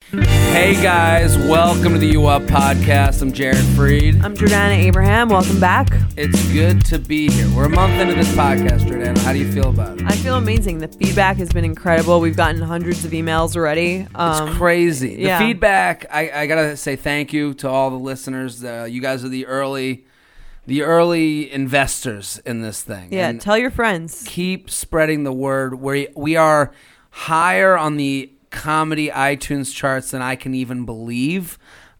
Hey guys, welcome to the U Up podcast. I'm Jared Freid. I'm Jordana Abraham. Welcome back. It's good to be here. We're a month into this podcast, Jordana. How do you feel about it? I feel amazing. The feedback has been incredible. We've gotten hundreds of emails already. Um, It's crazy. yeah. The feedback. I, I gotta say thank you to all the listeners. Uh, you guys are the early, the early investors in this thing. yeah, And tell your friends. keep spreading the word. We we are higher on the comedy iTunes charts than I can even believe.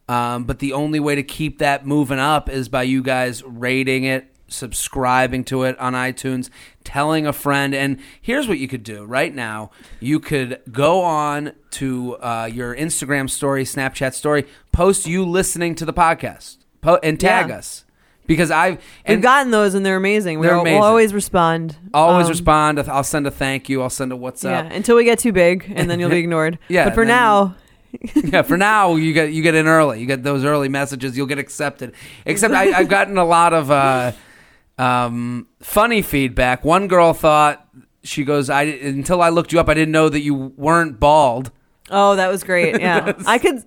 Um, but the only way to keep that moving up is by you guys rating it, subscribing to it on iTunes, telling a friend. And here's what you could do right now: you could go on to uh, your Instagram story, Snapchat story, post you listening to the podcast, po- and tag Yeah. us because I've We've gotten those and they're amazing. They're We'll, amazing. we'll always respond. always Um, respond. I'll send a thank you. I'll send a what's Yeah, up. until we get too big and then you'll be ignored. Yeah, But for now, yeah, for now you get you get in early. You get those early messages. You'll get accepted. Except I, I've gotten a lot of uh, um, funny feedback. One girl thought she goes, "I until I looked you up, I didn't know that you weren't bald." oh, that was great. Yeah, I could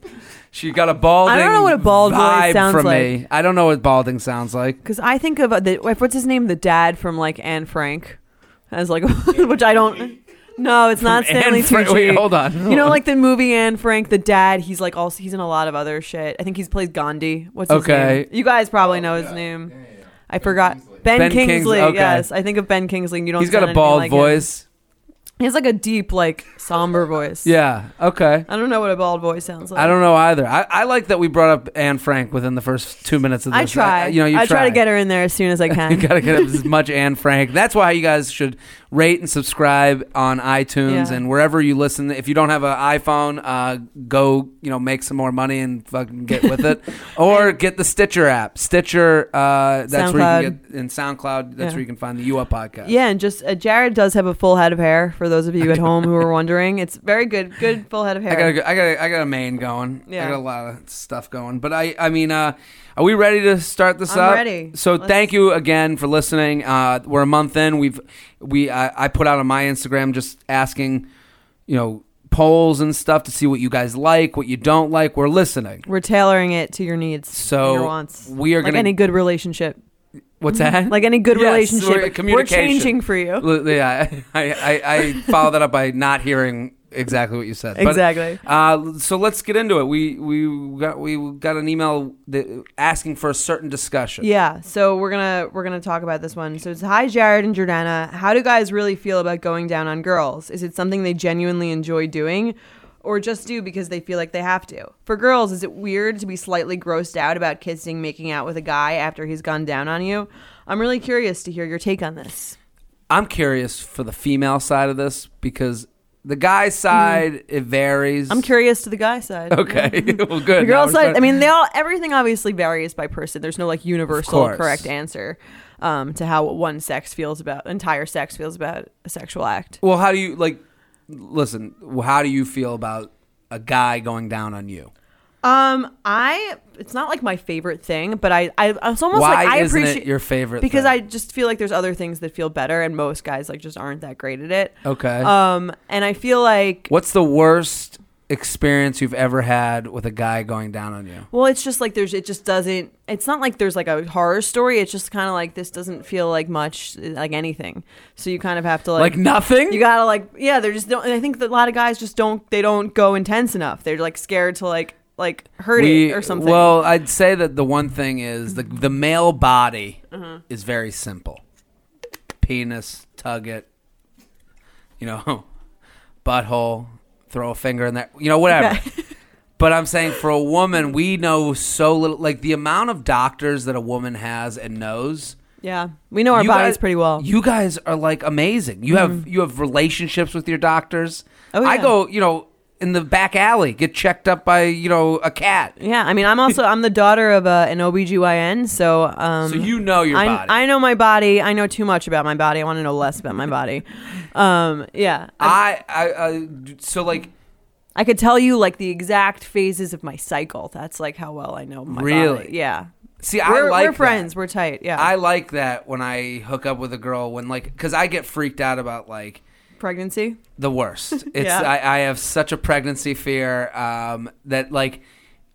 She got a balding. I don't know what a bald voice vibe sounds from like. me. I don't know what balding sounds like. because I think of uh, the what's his name, the dad from like Anne Frank, as like which I don't. No, it's not Anne Stanley Frank- Tucci. wait, hold on. You know, like the movie Anne Frank, the dad. He's like also he's in a lot of other shit. I think he's played Gandhi. What's his name? You guys probably know his name. I forgot. Ben, Ben Kingsley. Kingsley, okay. Yes, I think of Ben Kingsley. and You don't. He's got sound a anything bald like him. voice. He has like a deep, like somber voice. Yeah. Okay. I don't know what a bald voice sounds like. I don't know either. I, I like that we brought up Anne Frank within the first two minutes of this. I try. you know, you I try to get her in there as soon as I can. You gotta get as much Anne Frank. That's why you guys should rate and subscribe on iTunes Yeah. and wherever you listen. If you don't have an iPhone, uh, go you know make some more money and fucking get with it, or get the Stitcher app. Stitcher, uh, that's where you can get in SoundCloud. That's Yeah. where you can find the U Up podcast. Yeah, and just uh, Jared does have a full head of hair. For those of you at home who are wondering, it's very good, good full head of hair. I got, a, I got, a, I got a main going. Yeah. I got a lot of stuff going. But I, I mean, uh, are we ready to start this I'm up? ready. So Let's- thank you again for listening. Uh, we're a month in. We've, we, I, I put out on my Instagram just asking, you know, polls and stuff to see what you guys like, what you don't like. We're listening. We're tailoring it to your needs, So, your wants. we are like gonna- any good relationship. What's that? Like any good Yes, relationship, we're- we're communication. changing for you. L- yeah, I, I, I followed that up by not hearing exactly what you said. But, Exactly. Uh, so let's get into it. We we got we got an email that, asking for a certain discussion. Yeah, so we're gonna we're gonna talk about this one. So it's hi Jared and Jordana. How do guys really feel about going down on girls? Is it something they genuinely enjoy doing, or just do because they feel like they have to? For girls, is it weird to be slightly grossed out about kissing, making out with a guy after he's gone down on you? I'm really curious to hear your take on this. I'm curious for the female side of this because the guy side it varies. I'm curious to the guy side. Okay, well, good. The girl side. I mean, they all everything obviously varies by person. There's no like universal correct answer um, to how one sex feels about entire sex feels about a sexual act. well, how do you like? Listen, how do you feel about a guy going down on you? Um, I it's not like my favorite thing, but I I it's almost Why like I isn't appreciate it your favorite? because thing? I just feel like there's other things that feel better, and most guys like just aren't that great at it. okay. Um, and I feel like What's the worst experience you've ever had with a guy going down on you? well, it's just like there's it just doesn't. It's not like there's like a horror story. It's just kind of like this doesn't feel like much like anything. So you kind of have to like Like nothing. you gotta like yeah they're just don't and i think that a lot of guys just don't they don't go intense enough they're like scared to like like hurt We- it or something Well, I'd say that the one thing is the the male body Uh-huh. is very simple. Penis, tug it, you know, butthole, throw a finger in there, you know, whatever. Okay. But I'm saying for a woman, we know so little. Like the amount of doctors that a woman has and knows. yeah we know our you bodies guys- pretty well You guys are like amazing. You have mm-hmm. you have relationships with your doctors. Oh, I go, you know, in the back alley, get checked up by you know a cat. Yeah, I mean, I'm also I'm the daughter of a, an OBGYN, so um, So you know your I, body. I know my body. I know too much about my body. I want to know less about my body. Um, yeah, I, I, I, I so like I could tell you like the exact phases of my cycle. That's like how well I know my Really? body. Yeah, see, I we're, like we're that. friends. We're tight. Yeah, I like that when I hook up with a girl when like because I get freaked out about like pregnancy. the worst. It's Yeah. I, I have such a pregnancy fear um, that like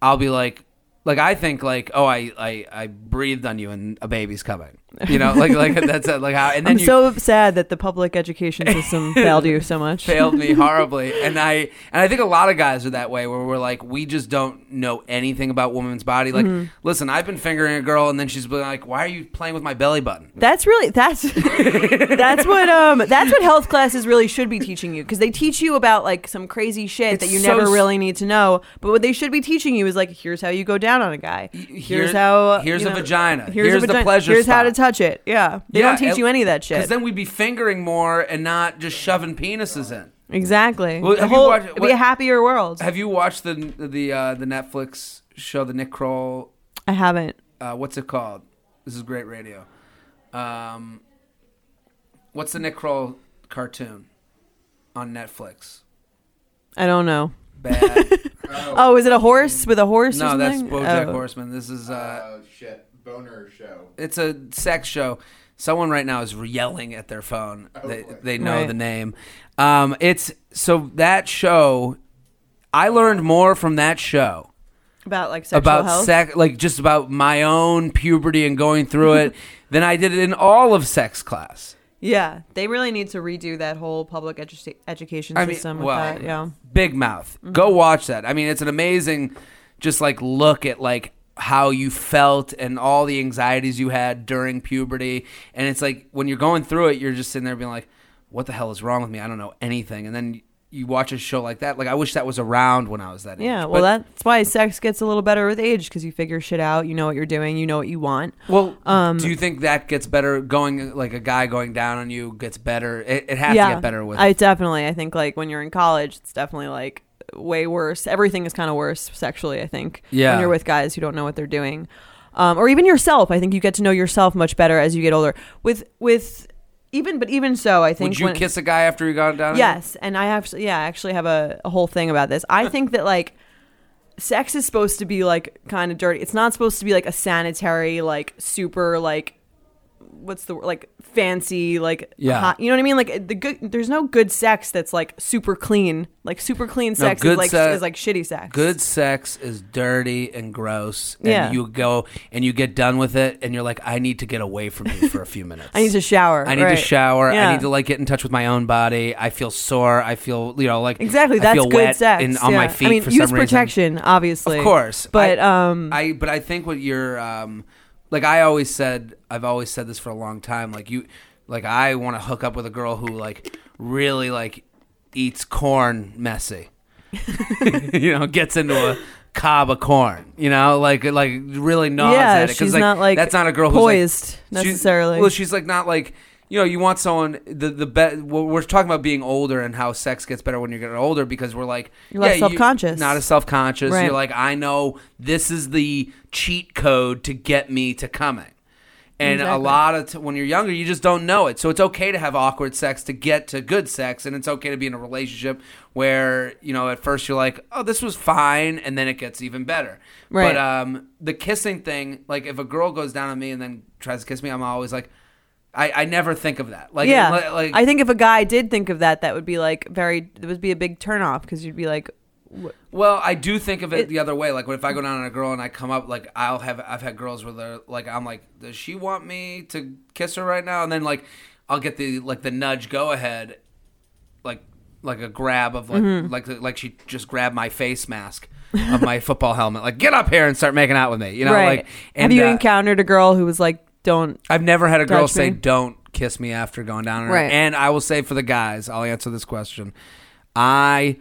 I'll be like like I think like oh I, I I breathed on you and a baby's coming. You know like like that's like how and then I'm you so sad that the public education system failed you so much. failed me horribly and I and I think a lot of guys are that way where we're like we just don't know anything about women's body. Like Mm-hmm. listen, I've been fingering a girl and then she's been like why are you playing with my belly button? That's really that's that's what um that's what health classes really should be teaching you because they teach you about like some crazy shit It's that you so never really need to know. But what they should be teaching you is like here's how you go down on a guy. here- Here's how here's you a know, vagina. Here's, Here's a the pleasure Here's how to spot. Touch it. Yeah, they don't teach you any of that shit. Because then we'd be fingering more and not just shoving penises in. exactly. Well, the have you whole watched- it'd what- be a happier world. Have you watched the the uh, the Netflix show, the Nick Kroll? I haven't. Uh, what's it called? This is great radio. Um, what's the Nick Kroll cartoon on Netflix? I don't know. Bad. Oh, is it a horse with a horse? or no, that's something? BoJack Oh. Horseman. This is uh, Oh shit, boner show. it's a sex show. Someone right now is yelling at their phone. they boy. they know Right. the name. Um, it's so that show. I learned more from that show About like sexual about health. sex, like just about my own puberty and going through it, than I did in all of sex class. Yeah, they really need to redo that whole public edu- education I mean, system with well, that. Yeah. Big Mouth. Mm-hmm. Go watch that. I mean, it's an amazing, just like look at like how you felt and all the anxieties you had during puberty, and it's like when you're going through it, you're just sitting there being like, "What the hell is wrong with me? I don't know anything." And then you watch a show like that. Like I wish that was around when I was that age. Yeah, well, that's why sex gets a little better with age because you figure shit out. You know what you're doing. You know what you want. Well, Um, do you think that gets better? Going like a guy going down on you gets better. It, it has yeah, to get better with. I definitely. I think like when you're in college, it's definitely like way worse. Everything is kind of worse sexually. I think. Yeah. When you're with guys who don't know what they're doing, um, or even yourself. I think you get to know yourself much better as you get older. With with even, but even so, I think Would you when, kiss a guy after you got down? Yes, and I actually, yeah, I actually have a, a whole thing about this. I think that like sex is supposed to be like kind of dirty. It's not supposed to be like a sanitary, like super, like what's the word, like fancy, like Yeah. hot, you know what I mean? Like the good, there's no good sex that's like super clean. Like super clean sex good is like se- is like shitty sex. Good sex is dirty and gross. And Yeah. you go and you get done with it and you're like, I need to get away from you for a few minutes. I need to shower. I need right. to shower. Yeah. I need to like get in touch with my own body. I feel sore. I feel you know like Exactly, I that's feel good wet sex. on yeah. my feet I mean, for use some reason. protection, obviously, Of course, but I- um, I but I think what you're um like I always said I've always said this for a long time like you like I want to hook up with a girl who like really like eats corn messy. you know, gets into a cob of corn, you know, like like really gnaws Yeah, at it she's like, not, like, that's not a girl who's poised like, she's- necessarily. well, she's like not like you know, you want someone the the be- well, we're talking about being older and how sex gets better when you're getting older because we're like You're less yeah, you- self-conscious. not as self conscious. Right. You're like I know this is the cheat code to get me to coming. And a lot of t- when you're younger, you just don't know it. So it's okay to have awkward sex to get to good sex, and it's okay to be in a relationship where you know at first you're like, "Oh, this was fine," and then it gets even better. Right. But um, the kissing thing, like if a girl goes down on me and then tries to kiss me, I'm always like, I, I never think of that. Like, yeah, like I think if a guy did think of that, that would be like very. It would be a big turnoff because you'd be like, Well, I do think of it, It- the other way. Like, if I go down on a girl and I come up, like I'll have I've had girls where they're like, I'm like, does she want me to kiss her right now? And then like I'll get the like the nudge, go ahead, like like a grab of like Mm-hmm. like like she just grabbed my face mask of my football helmet, like get up here and start making out with me. You know, right. like Have you uh, encountered a girl who was like, "Don't"? I've never had a girl Touch say me. don't kiss me after going down on her. Right. And I will say for the guys, I'll answer this question. I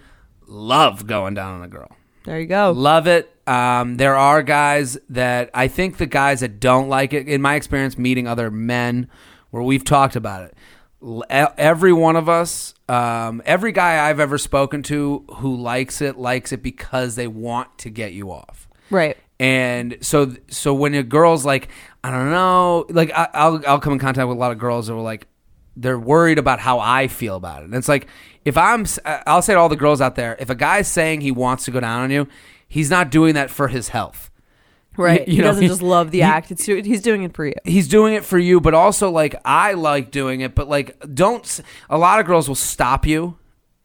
love going down on a girl. There you go. Love it. Um, there are guys that I think the guys that don't like it, in my experience, meeting other men, where we've talked about it. l- Every one of us um, every guy I've ever spoken to who likes it likes it because they want to get you off. Right. And so, so when a girl's like, I don't know, like I, I'll I'll come in contact with a lot of girls that were like, they're worried about how I feel about it. And it's like, if I'm, I'll say to all the girls out there, if a guy's saying he wants to go down on you, he's not doing that for his health. Right. You he know, doesn't just love the he- act. It's he's doing it for you. He's doing it for you, but also like I like doing it, but like don't. a lot of girls will stop you.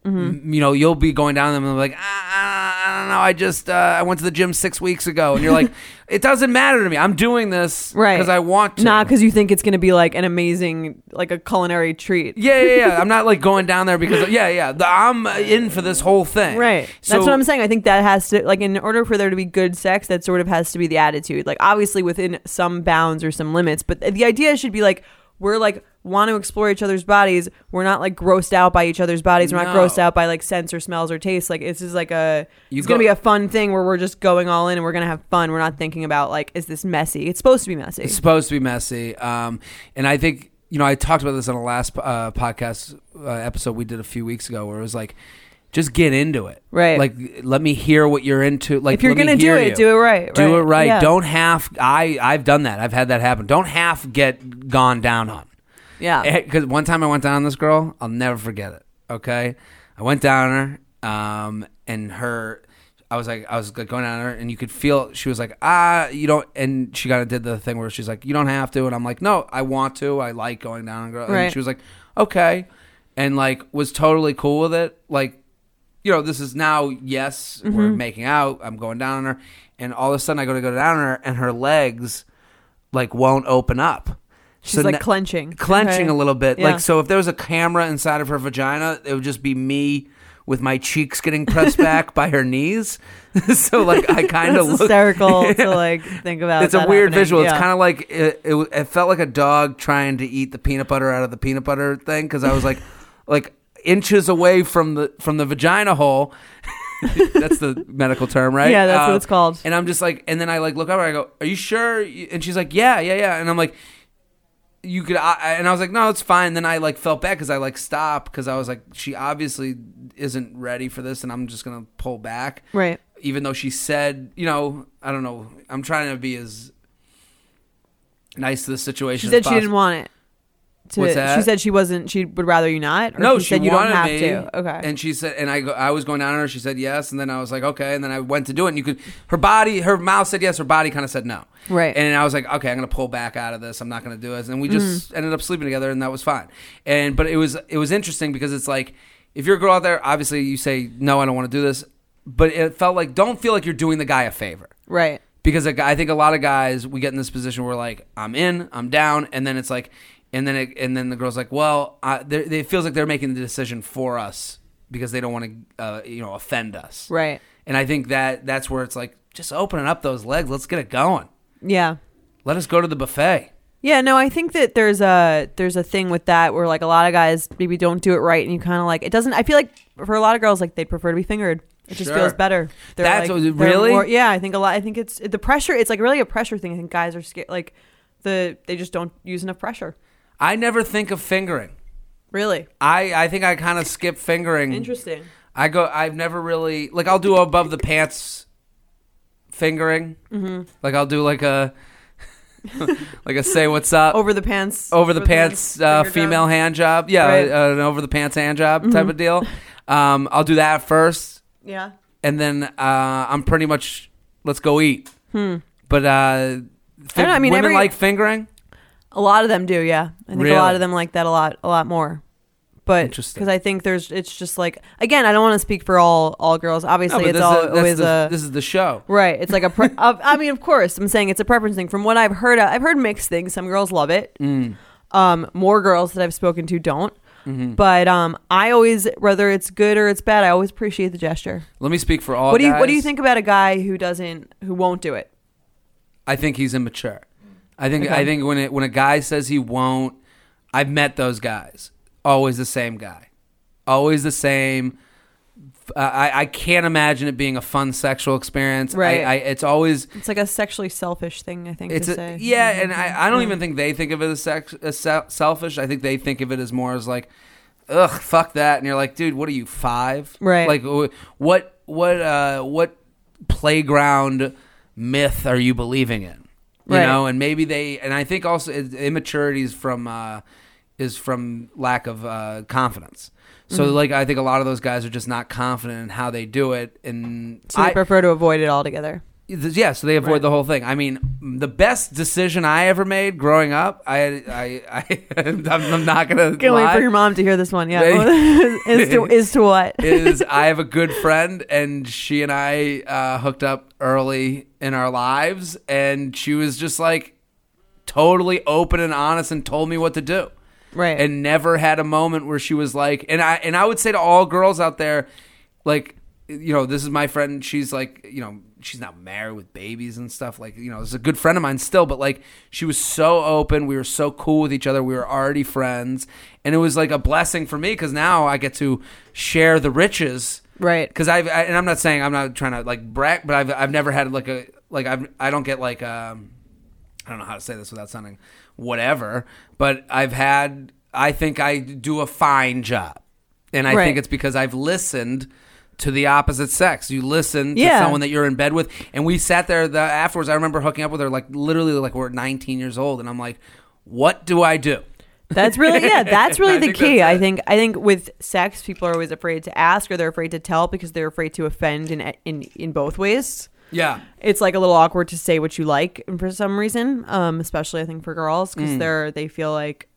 Mm-hmm. You know, you'll be going down them and like, ah, I don't know. I just uh, I went to the gym six weeks ago, and you're like, it doesn't matter to me. I'm doing this Right. because I want to. Not because you think it's going to be like an amazing, like a culinary treat. Yeah, yeah, yeah. I'm not like going down there because yeah, yeah. The- I'm in for this whole thing. Right. So, That's what I'm saying. I think that has to like in order for there to be good sex, that sort of has to be the attitude. Like obviously within some bounds or some limits, but the idea should be like we're like want to explore each other's bodies. We're not like grossed out by each other's bodies. We're not No. grossed out by like scents or smells or tastes. Like it's just like a You it's gonna go- be a fun thing where we're just going all in and we're gonna have fun. We're not thinking about like is this messy? It's supposed to be messy. It's supposed to be messy. Um, and I think you know I talked about this on the last uh, podcast uh, episode we did a few weeks ago, where it was like, just get into it, Right. Like, let me hear what you're into. Like, if you're let me gonna do hear it, you. do it right. Do it right. Yeah. Don't half. I I've done that. I've had that happen. Don't half get gone down on. Yeah. Because one time I went down on this girl, I'll never forget it. Okay, I went down on her, um, and her, I was like, I was like going down on her, and you could feel she was like, ah, you don't, and she kind of did the thing where she's like, you don't have to, and I'm like, no, I want to, I like going down on girl, and Right. she was like, okay, and like was totally cool with it, like. You know, this is now. Yes, we're Mm-hmm. making out. I'm going down on her, and all of a sudden I go to go down on her, and her legs, like, won't open up. She's like na- clenching. clenching Okay. a little bit. Yeah. Like so, if there was a camera inside of her vagina, it would just be me with my cheeks getting pressed back by her knees. so like I kind of look. hysterical to like think about. It's a weird happening. visual. It's kind of like it, it. It felt like a dog trying to eat the peanut butter out of the peanut butter thing because I was like, like inches away from the from the vagina hole. that's the medical term, right? Yeah, that's what Uh, it's called. And I'm just like, and then I like look over. And I go, "Are you sure?" And she's like, "Yeah, yeah, yeah." And I'm like, "You could," I, and I was like, "No, it's fine." Then I like felt bad because I like stopped because I was like, she obviously isn't ready for this, and I'm just gonna pull back right. even though she said, you know, I don't know. I'm trying to be as nice to the situation. She as said she didn't want it. To, What's that? She said she wasn't. She would rather you not. Or No, she, she, said you don't have me, to. Okay. And she said, and I, go, I was going down on her. She said yes, and then I was like, okay, and then I went to do it. And you could, her body, her mouth said yes, her body kind of said no. Right. And I was like, okay, I'm gonna pull back out of this. I'm not gonna do it. And we just Mm-hmm. ended up sleeping together, and that was fine. And but it was it was interesting because it's like if you're a girl out there, obviously you say no, I don't want to do this. But it felt like don't feel like you're doing the guy a favor. right. because I think a lot of guys we get in this position where like I'm in, I'm down, and then it's like, and then it, and then the girl's like, well, I, it feels like they're making the decision for us because they don't want to, uh, you know, offend us. Right. And I think that that's where it's like, just opening up those legs, let's get it going. Yeah. Let us go to the buffet. Yeah, no, I think that there's a there's a thing with that where like a lot of guys maybe don't do it right, and you kind of like it doesn't. I feel like for a lot of girls, like they prefer to be fingered. It just Sure. feels better. They're That's like, really? more- yeah, I think a lot. I think it's the pressure. It's like really a pressure thing. I think guys are scared. Like the they just don't use enough pressure. I never think of fingering. Really I, I think I kind of skip fingering. interesting. I go. I've never really like. I'll do above the pants fingering. Mm-hmm. Like I'll do like a like a say what's up Over the pants. over the pants uh, female job. hand job. Yeah, Right. Mm-hmm. uh, an over the pants hand job type of deal. Um, I'll do that first, Yeah. and then uh, I'm pretty much let's go eat. Hmm. But uh, I don't know, I mean, women every- like fingering. A lot of them do, yeah. I think a lot of them like that a lot, a lot more. But Interesting. because I think there's, it's just like again, I don't want to speak for all all girls. No, Obviously, but it's this, all, is, that's always the, a this is the show. right. It's like a. Pre- uh, I mean, of course, I'm saying it's a preference thing. From what I've heard, I've heard mixed things. Some girls love it. Mm. Um, more girls that I've spoken to don't. Mm-hmm. But um, I always, whether it's good or it's bad, I always appreciate the gesture. Let me speak for all. what do you What do you guys. think about a guy who doesn't, who won't do it? I think he's immature. I think Okay. I think when it, when a guy says he won't, I've met those guys. Always the same guy, always the same. Uh, I I can't imagine it being a fun sexual experience. Right. I, I it's always It's like a sexually selfish thing. I think it's to a, say. yeah, and I, I don't even think they think of it as, sex, as se- selfish. I think they think of it as more as like ugh, fuck that. And you're like, dude, what are you five? Right. Like, what, what, uh, what playground myth are you believing in? You Right. know, and maybe they, and I think also immaturity is from, uh, is from lack of uh, confidence. So, Mm-hmm. like, I think a lot of those guys are just not confident in how they do it, and So they I, prefer to avoid it altogether. yeah, so they avoid Right. the whole thing. I mean, the best decision I ever made growing up, I, I, I I'm, I'm not gonna Can't lie, wait for your mom to hear this one. Yeah, Right. is to is to what? is I have a good friend, and she and I uh, hooked up early in our lives, and she was just like totally open and honest, and told me what to do, right. and never had a moment where she was like, and I and I would say to all girls out there, like, you know, this is my friend. She's like, you know, she's not married with babies and stuff. Like, you know, this is a good friend of mine still, but like, she was so open. We were so cool with each other. We were already friends, and it was like a blessing for me because now I get to share the riches right. because I've I, and I'm not saying I'm not trying to like brag, but I've I've never had like a like I've I don't get like um I don't know how to say this without sounding whatever, but I've had I think I do a fine job, and I Right. think it's because I've listened to the opposite sex. You listen to Yeah. someone that you're in bed with, and we sat there the, afterwards. I remember hooking up with her like literally like we're 19 years old, and I'm like, what do I do? That's really yeah. That's really the key. I think I think with sex, people are always afraid to ask or they're afraid to tell because they're afraid to offend in in in both ways. Yeah. It's like a little awkward to say what you like for some reason, um, especially I think for girls because Mm. they're they feel like.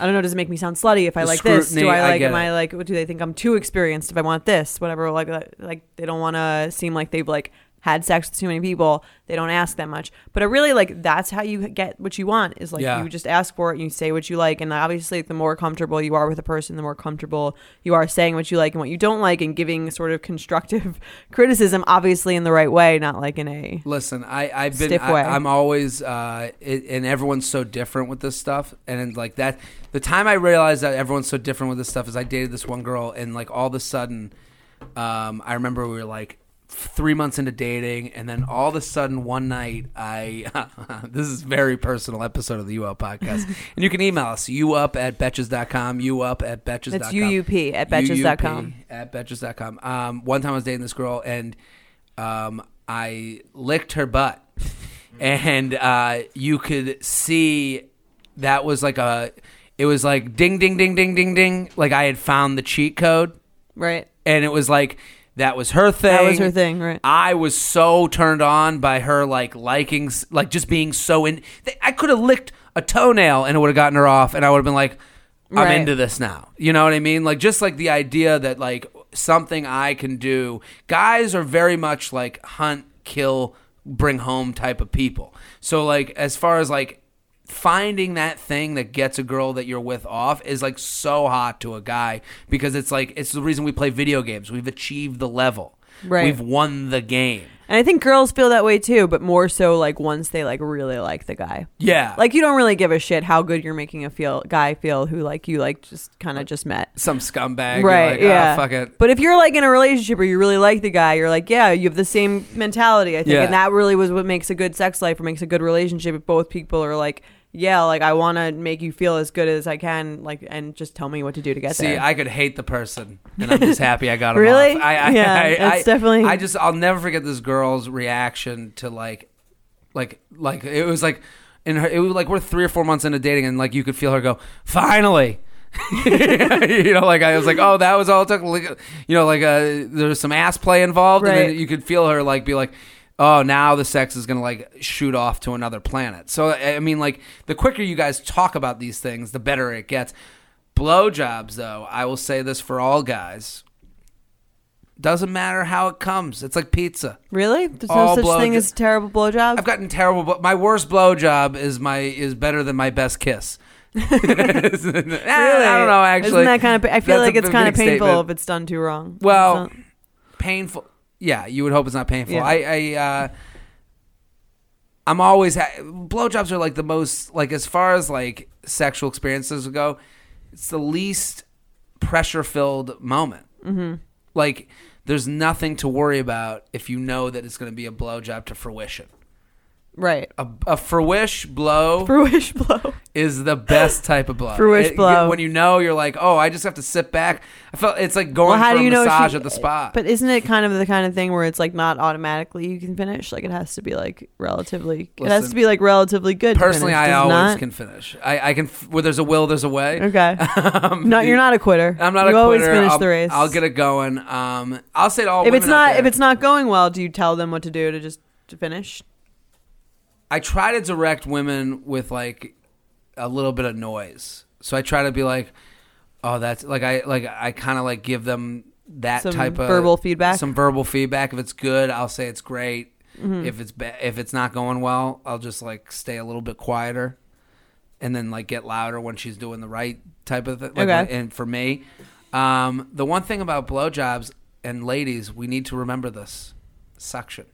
I don't know. Does it make me sound slutty if I The like this? Do scrutiny, I I like? get am it. I like? Do they think I'm too experienced if I want this? Whatever. Like, like they don't want to seem like they've like had sex with too many people. They don't ask that much. But I really like that's how you get what you want. Is like Yeah. you just ask for it and you say what you like. And obviously, the more comfortable you are with a person, the more comfortable you are saying what you like and what you don't like, and giving sort of constructive criticism, obviously in the right way, not like in a Listen, I, I've been. Stiff I, way. I'm always, uh, it, and everyone's so different with this stuff, and then, like that. The time I realized that everyone's so different with this stuff is I dated this one girl, and like all of a sudden, um, I remember we were like three months into dating, and then all of a sudden one night, I this is a very personal episode of the UL podcast, and you can email us you up at betches.com, you up at betches.com. that's UUP at betches.com. UUP at betches.com. Um, one time I was dating this girl and um, I licked her butt, and uh, you could see that was like a. It was like ding, ding, ding, ding, ding, ding. Like I had found the cheat code, Right. and it was like that was her thing. That was her thing. Right. I was so turned on by her like liking, like just being so in. I could have licked a toenail and it would have gotten her off, and I would have been like, "I'm Right. into this now." You know what I mean? Like just like the idea that like something I can do. Guys are very much like hunt, kill, bring home type of people. So like as far as like finding that thing that gets a girl that you're with off is like so hot to a guy because it's like it's the reason we play video games. We've achieved the level. Right. We've won the game. And I think girls feel that way too, but more so like once they like really like the guy. Yeah. Like you don't really give a shit how good you're making a feel guy feel who like you like just kind of just met. some scumbag. right. Like, ah, yeah. Oh, fuck it. But if you're like in a relationship where you really like the guy, you're like, yeah, you have the same mentality. I think, Yeah. and that really was what makes a good sex life or makes a good relationship. If both people are like, yeah, like I want to make you feel as good as I can, like, and just tell me what to do to get there. See, there. I could hate the person, and I'm just happy I got him Really? off. I, I, Yeah, I, it's I, definitely- I just, I'll never forget this girl's reaction to like, like, like it was like, in her, it was like we're three or four months into dating, and like you could feel her go, finally. you know, like I was like, oh, that was all it took. Like, You know, like uh, there was some ass play involved, and then you could feel her like be like, oh, now the sex is gonna like shoot off to another planet. So I mean, like the quicker you guys talk about these things, the better it gets. Blowjobs, though, I will say this for all guys. Doesn't matter how it comes. It's like pizza. really? There's no such blow thing as terrible blowjob. I've gotten terrible, but my worst blowjob is my is better than my best kiss. really? I don't know. Actually, isn't that kind of? I feel That's like a it's kind of painful statement. if it's done too wrong. Well, It's not- painful. Yeah, you would hope it's not painful. Yeah. I, I, uh, I'm always ha- blowjobs are like the most like as far as like sexual experiences go, it's the least pressure filled moment. Mm-hmm. Like there's nothing to worry about if you know that it's going to be a blowjob to fruition. Right. A, a fruish blow Fruish blow. is the best type of blow. Fruish It- blow. When you know you're like, oh, I just have to sit back. I felt it's like going Well, how for do a you know? if massage you- at the spot. But isn't it kind of the kind of thing where it's like not automatically you can finish? Like it has to be like relatively. it has Listen, to be like relatively good. to Personally, finish, I does it always not? can finish. I, I can. f- Where there's a will, there's a way. Okay. Um, no, you're not a quitter. I'm not you a always quitter. finish I'll, the race. I'll get it going. Um, I'll say to all if it's women out not there, if it's not going well, do you tell them what to do to just to finish? I try to direct women with like a little bit of noise. So I try to be like, oh, that's like I like I kind of like give them that Some type of verbal feedback? Some verbal feedback. If it's good, I'll say it's great. Mm-hmm. If it's ba- if it's not going well, I'll just like stay a little bit quieter, and then like get louder when she's doing the right type of thing. Like, Okay. And for me, um, the one thing about blowjobs and ladies, we need to remember this: suction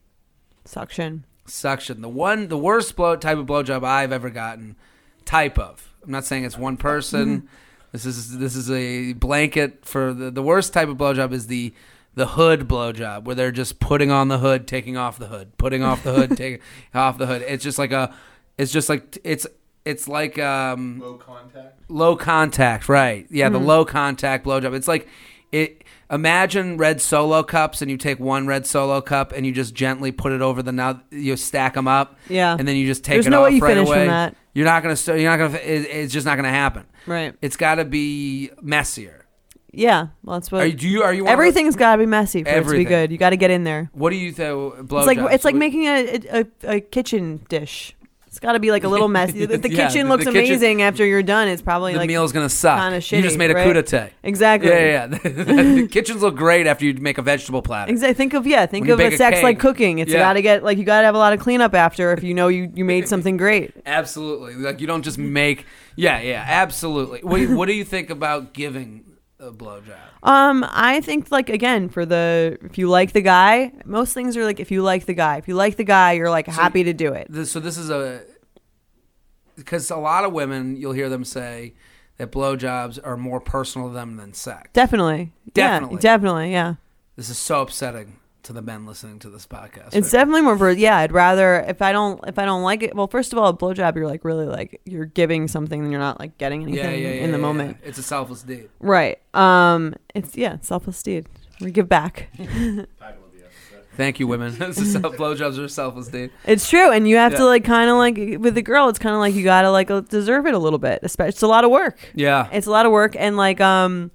Suction. Suction. The one, the worst blow type of blowjob I've ever gotten. Type of. I'm not saying it's one person. this is this is a blanket for the the worst type of blowjob is the the hood blowjob where they're just putting on the hood, taking off the hood, putting off the hood, taking off the hood. It's just like a. It's just like it's it's like um Low contact. low contact, right? Yeah, the low contact blowjob. It's like it. Imagine red solo cups, and you take one red solo cup, and you just gently put it over the now. You stack them up, Yeah. and then you just take There's it no off way you right finish from away. that. You're not gonna. st- You're not gonna. It, it's just not gonna happen. Right. It's got to be messier. Yeah. Well, that's what. Are you, do you? Are you? everything's got to be messy for it to be good. You got to get in there. What do you think? It's like it's like making a, a, a kitchen dish. It's got to be like a little messy. The, the Yeah, kitchen the- looks the kitchen- amazing after you're done. It's probably the like meal's gonna suck. kinda you just made a right? coup d'etat. exactly. Yeah, yeah. yeah. the kitchens look great after you make a vegetable platter. Exactly. Think of yeah. Think When of a sex cake. like cooking. It's Yeah. got to get like you got to have a lot of cleanup after if you know you you made something great. Absolutely. Like you don't just make. Yeah, yeah. Absolutely. What, what do you think about giving a blowjob? Um, I think like again for the if you like the guy, most things are like if you like the guy. If you like the guy, you're like happy to do it. This, so this is a because a lot of women you'll hear them say that blowjobs are more personal to them than sex. Definitely. Definitely. Yeah, definitely. Yeah. This is so upsetting to the men listening to this podcast. It's right? definitely more for yeah. I'd rather if I don't if I don't like it. Well, first of all, a blowjob you're like really like you're giving something and you're not like getting anything yeah, yeah, yeah, in the yeah, moment. yeah. It's a selfless deed. Right. Um. It's yeah. Selfless deed. We give back. Title of the episode. Thank you, women. this is blowjobs are selfless dude. It's true, and you have Yeah. to like kind of like with a girl. It's kind of like you gotta like deserve it a little bit. Especially, it's a lot of work. Yeah. It's a lot of work, and like um,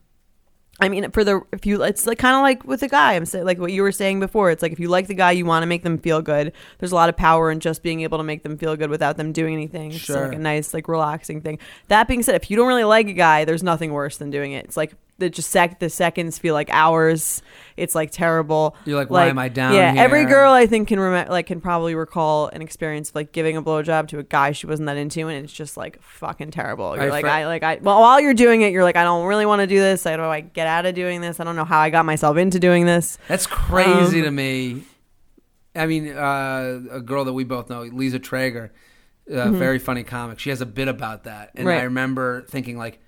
I mean, for the if you, it's like kind of like with a guy. I'm saying like what you were saying before. It's like if you like the guy, you want to make them feel good. There's a lot of power in just being able to make them feel good without them doing anything. It's Sure. like a nice like relaxing thing. That being said, if you don't really like a guy, there's nothing worse than doing it. It's like the just sec the seconds feel like hours. It's like terrible. You're like, why am I down Yeah, every girl I think can remember, like, can probably recall an experience of like giving a blowjob to a guy she wasn't that into, and it's just like fucking terrible. You're I like, fr- I like, I well, while you're doing it, you're like, I don't really want to do this. I don't, I get out of doing this. I don't know how I got myself into doing this. That's crazy Um, to me. I mean, uh, a girl that we both know, Lisa Treyger, uh, very funny comic. She has a bit about that, and Mm-hmm. Right. I remember thinking like,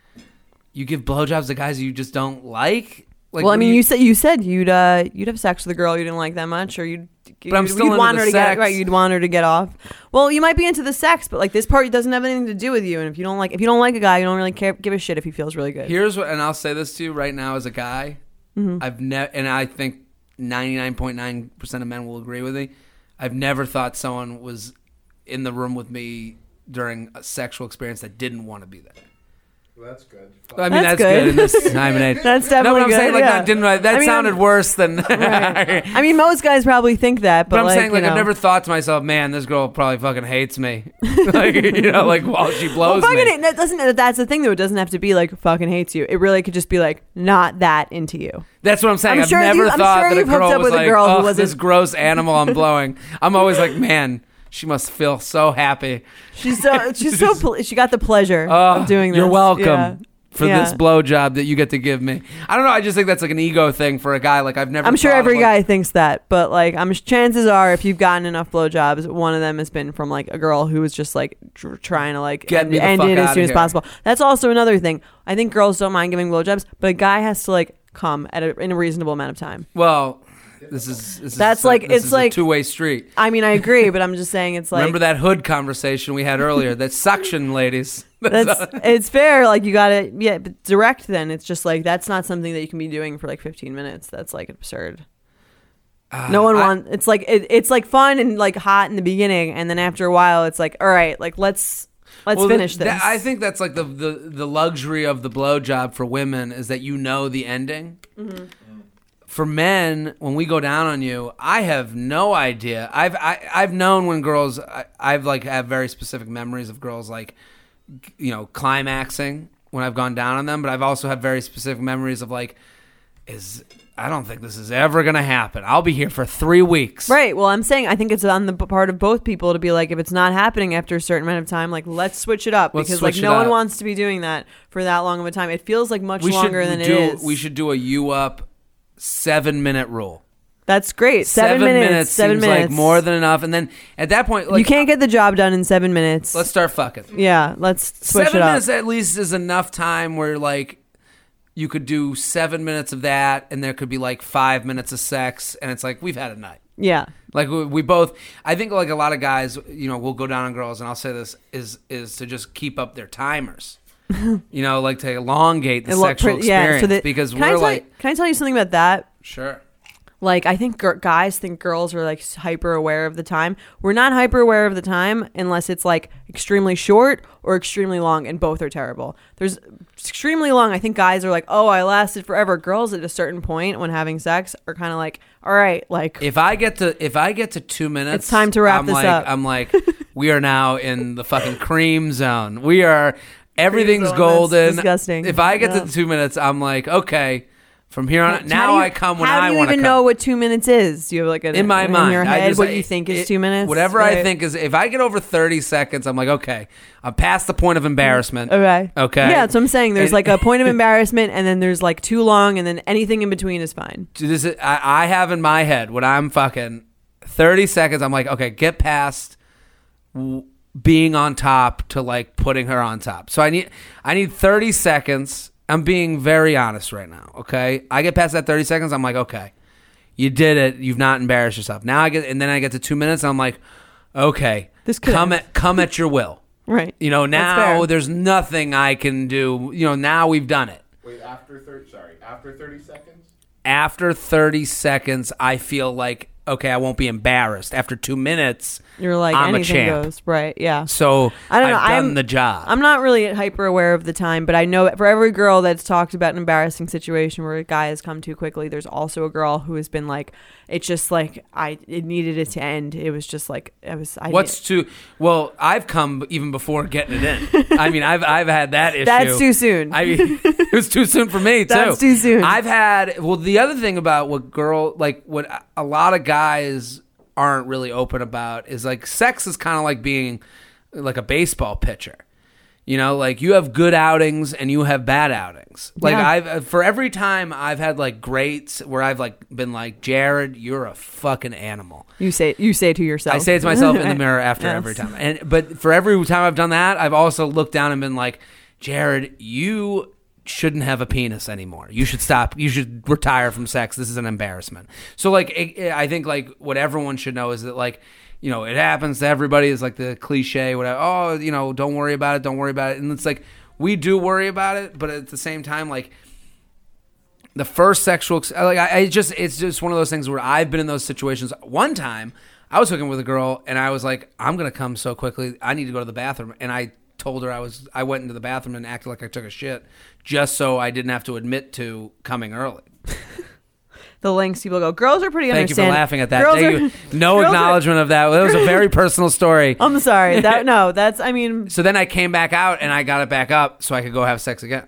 you give blowjobs to guys you just don't like. Like, well, I mean, you, said you said you'd uh you'd have sex with a girl you didn't like that much, or you'd. But I'm still you'd into want the her to sex. get right. You'd want her to get off. Well, you might be into the sex, but like this part doesn't have anything to do with you. And if you don't like, if you don't like a guy, you don't really care, give a shit if he feels really good. Here's what, and I'll say this to you right now as a guy. Mm-hmm. I've never, and I think 99.9 percent of men will agree with me. I've never thought someone was in the room with me during a sexual experience that didn't want to be there. Well, that's good. I mean, That's that's, good. good. in this time and age. That's no, definitely but I'm good. saying like yeah. that didn't. That I mean, sounded I'm- worse than. Right. I mean, most guys probably think that, but, But I'm like, saying, like, you know. I've never thought to myself, man, this girl probably fucking hates me. like, you know, like while she Well, blows fucking me. hate- that doesn't. That's the thing, though. It doesn't have to be like fucking hates you. It really could just be like not that into you. That's what I'm saying. I'm I've sure never you- I'm thought sure that a you've hooked girl up was with a like, girl who wasn't- this gross animal I'm blowing. I'm always like, man, she must feel so happy. She's so she's so pl- she got the pleasure Oh, of doing this. You're welcome. Yeah. For Yeah. this blowjob that you get to give me, I don't know. I just think that's like an ego thing for a guy. Like I've never. I'm sure every of, like, guy thinks that, but like, I'm chances are, if you've gotten enough blowjobs, one of them has been from like a girl who was just like tr- trying to like Get end, end it as soon as possible. That's also another thing. I think girls don't mind giving blowjobs, but a guy has to like come at a, in a reasonable amount of time. Well, This is this That's is like- this it's is like- two way street. I mean, I agree, but I'm just saying it's like Remember that hood conversation we had earlier? That suction, ladies. that's it's fair. Like you got to yeah, but direct. Then it's just like that's not something that you can be doing for like 15 minutes. That's like absurd. no one Uh, I- wants. It's like it, it's like fun and like hot in the beginning, and then after a while, it's like all right, like let's let's Well, finish th- this. I think that's like the, the the luxury of the blowjob for women is that you know the ending. Mm-hmm. For men, when we go down on you, I have no idea. I've I, I've known when girls, I, I've like have very specific memories of girls like, you know, climaxing when I've gone down on them. But I've also had very specific memories of like, is I don't think this is ever gonna happen. I'll be here for three weeks. Right. Well, I'm saying I think it's on the part of both people to be like, if it's not happening after a certain amount of time, like let's switch it up Let's because like no it one wants to be doing that for that long of a time. It feels like much We longer than do it is. we should do a you up seven minute rule. That's great. Seven, minutes. Seven seems minutes. like more than enough. And then at that point, like you can't get the job done in seven minutes. let's start fucking. yeah. Let's switch seven it up. minutes at least is enough time where like you could do seven minutes of that, and there could be like five minutes of sex, and it's like we've had a night. Yeah. Like we, we both, I think like a lot of guys, you know, will go down on girls, and I'll say this is is to just keep up their timers. You know, like to elongate the look sexual pretty- yeah, experience so that- because can we're tell like, you, can I tell you something about that? sure. Like I think gir- guys think girls are like hyper aware of the time. We're not hyper aware of the time unless it's like extremely short or extremely long, and both are terrible. There's extremely long. I think guys are like, oh, I lasted forever. Girls at a certain point when having sex are kind of like, all right, like If I get to if I get to two minutes, It's time to wrap I'm this like, up. I'm like, we are now in the fucking cream zone. We are everything's zone, golden. disgusting. If I get Yeah. to two minutes, I'm like, okay. From here on, How now do you- I come when how I do you want to even come. know what two minutes is? Do you have like a, in my in mind, your I head just- what you think is it- two minutes? Whatever I Right. think is, if I get over thirty seconds, I'm like, okay, I'm past the point of embarrassment. Mm. Okay. Okay. Yeah, that's what I'm saying. There's And- like a point of embarrassment, and then there's like too long, and then anything in between is fine. This is, I, I have in my head when I'm fucking 30 seconds. I'm like, okay, get past w- being on top to like putting her on top. So I need I need 30 seconds. I'm being very honest right now. Okay, I get past that 30 seconds. I'm like, okay, you did it. You've not embarrassed yourself. Now I get and then I get to two minutes. I'm like, okay, This could come at come at your will. Right. You know, now there's nothing I can do. You know, now we've done it. Wait, after 30, sorry, after 30 seconds? after 30 seconds, I feel like, okay, I won't be embarrassed. After two minutes, You're like I'm anything goes. Right. Yeah. So I don't know, I've done I'm- the job. I'm not really hyper aware of the time, but I know for every girl that's talked about an embarrassing situation where a guy has come too quickly, there's also a girl who has been like, it's just like I it needed it to end. It was just like it was. I What's too well? I've come even before getting it in. I mean, I've I've had that issue. That's too soon. I mean, it was too soon for me too. That's too soon. I've had well. The other thing about what girl like what a lot of guys aren't really open about is like sex is kind of like being like a baseball pitcher. You know, like you have good outings and you have bad outings. Like Yeah. I've for every time I've had like greats where I've like been like Jared, you're a fucking animal. you say you say to yourself. I say it to myself in the mirror after Yes. every time. And but for every time I've done that, I've also looked down and been like, Jared, you shouldn't have a penis anymore. You should stop. You should retire from sex. This is an embarrassment. So like, it, it- I think like what everyone should know is that like. You know, it happens to everybody. Is like the cliche, whatever. Oh, you know, don't worry about it. Don't worry about it. And it's like we do worry about it, but at the same time, like the first sexual like I, I just it's just one of those things where I've been in those situations. One time I was hooking with a girl and I was like, I'm gonna come so quickly, I need to go to the bathroom, and I told her I was I went into the bathroom and acted like I took a shit just so I didn't have to admit to coming early. the lengths people go. Girls are pretty Thank you for laughing at that. Girls Thank are- you. No girls are- acknowledgement of that. That was a very personal story. I'm sorry. That no. That's I mean. So then I came back out and I got it back up so I could go have sex again.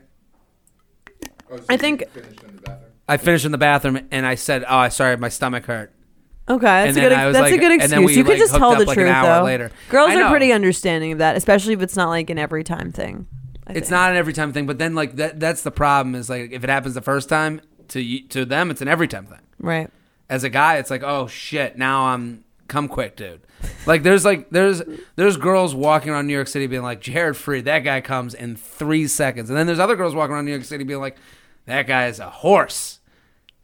Oh, so I think- finished in the bathroom. I finished in the bathroom and I said, "Oh, I sorry, my stomach hurt." Okay, that's And a good. That's like- a good excuse. You could like, just tell the truth though. later. Girls are pretty understanding of that, especially if it's not like an every time thing. I It's think. not an every time thing, but then like that that's the problem is like if it happens the first time to you, to them it's an every time thing. right. As a guy, it's like, "Oh shit, now I'm come quick, dude." Like there's like there's there's girls walking around New York City being like, "Jared Freid, that guy comes in 3 seconds." And then there's other girls walking around New York City being like, "That guy is a horse."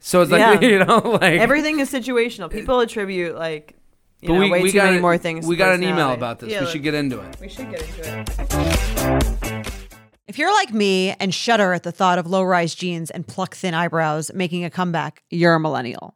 So it's like Yeah. you know, like Everything is situational. People attribute like you But know, we, way we too got many a- more things. We got an email about this. Yeah, we should get into it. We should get into it. If you're like me and shudder at the thought of low rise jeans and pluck thin eyebrows making a comeback, you're a millennial.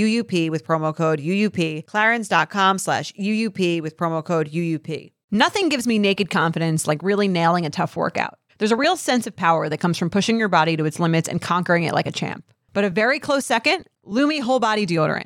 UUP with promo code UUP, clarins.com slash UUP with promo code UUP. Nothing gives me naked confidence like really nailing a tough workout. There's a real sense of power that comes from pushing your body to its limits and conquering it like a champ. But a very close second, Lume Whole Body Deodorant.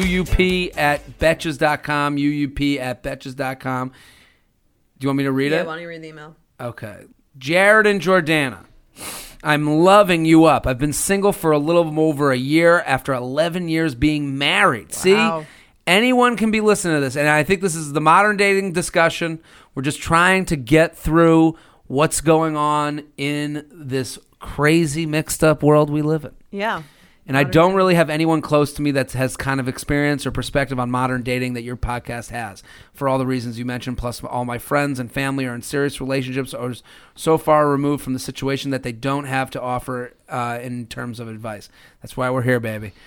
UUP at betches.com, UUP at betches.com. Do you want me to read Yeah, it? why don't you read the email? Okay. Jared and Jordana. I'm loving you up. I've been single for a little over a year after 11 years being married. See? Anyone can be listening to this. And I think this is the modern dating discussion. We're just trying to get through what's going on in this crazy mixed up world we live in. Yeah. And I don't really have anyone close to me that has kind of experience or perspective on modern dating that your podcast has. For all the reasons you mentioned, plus all my friends and family are in serious relationships or so far removed from the situation that they don't have to offer uh, in terms of advice. That's why we're here, baby.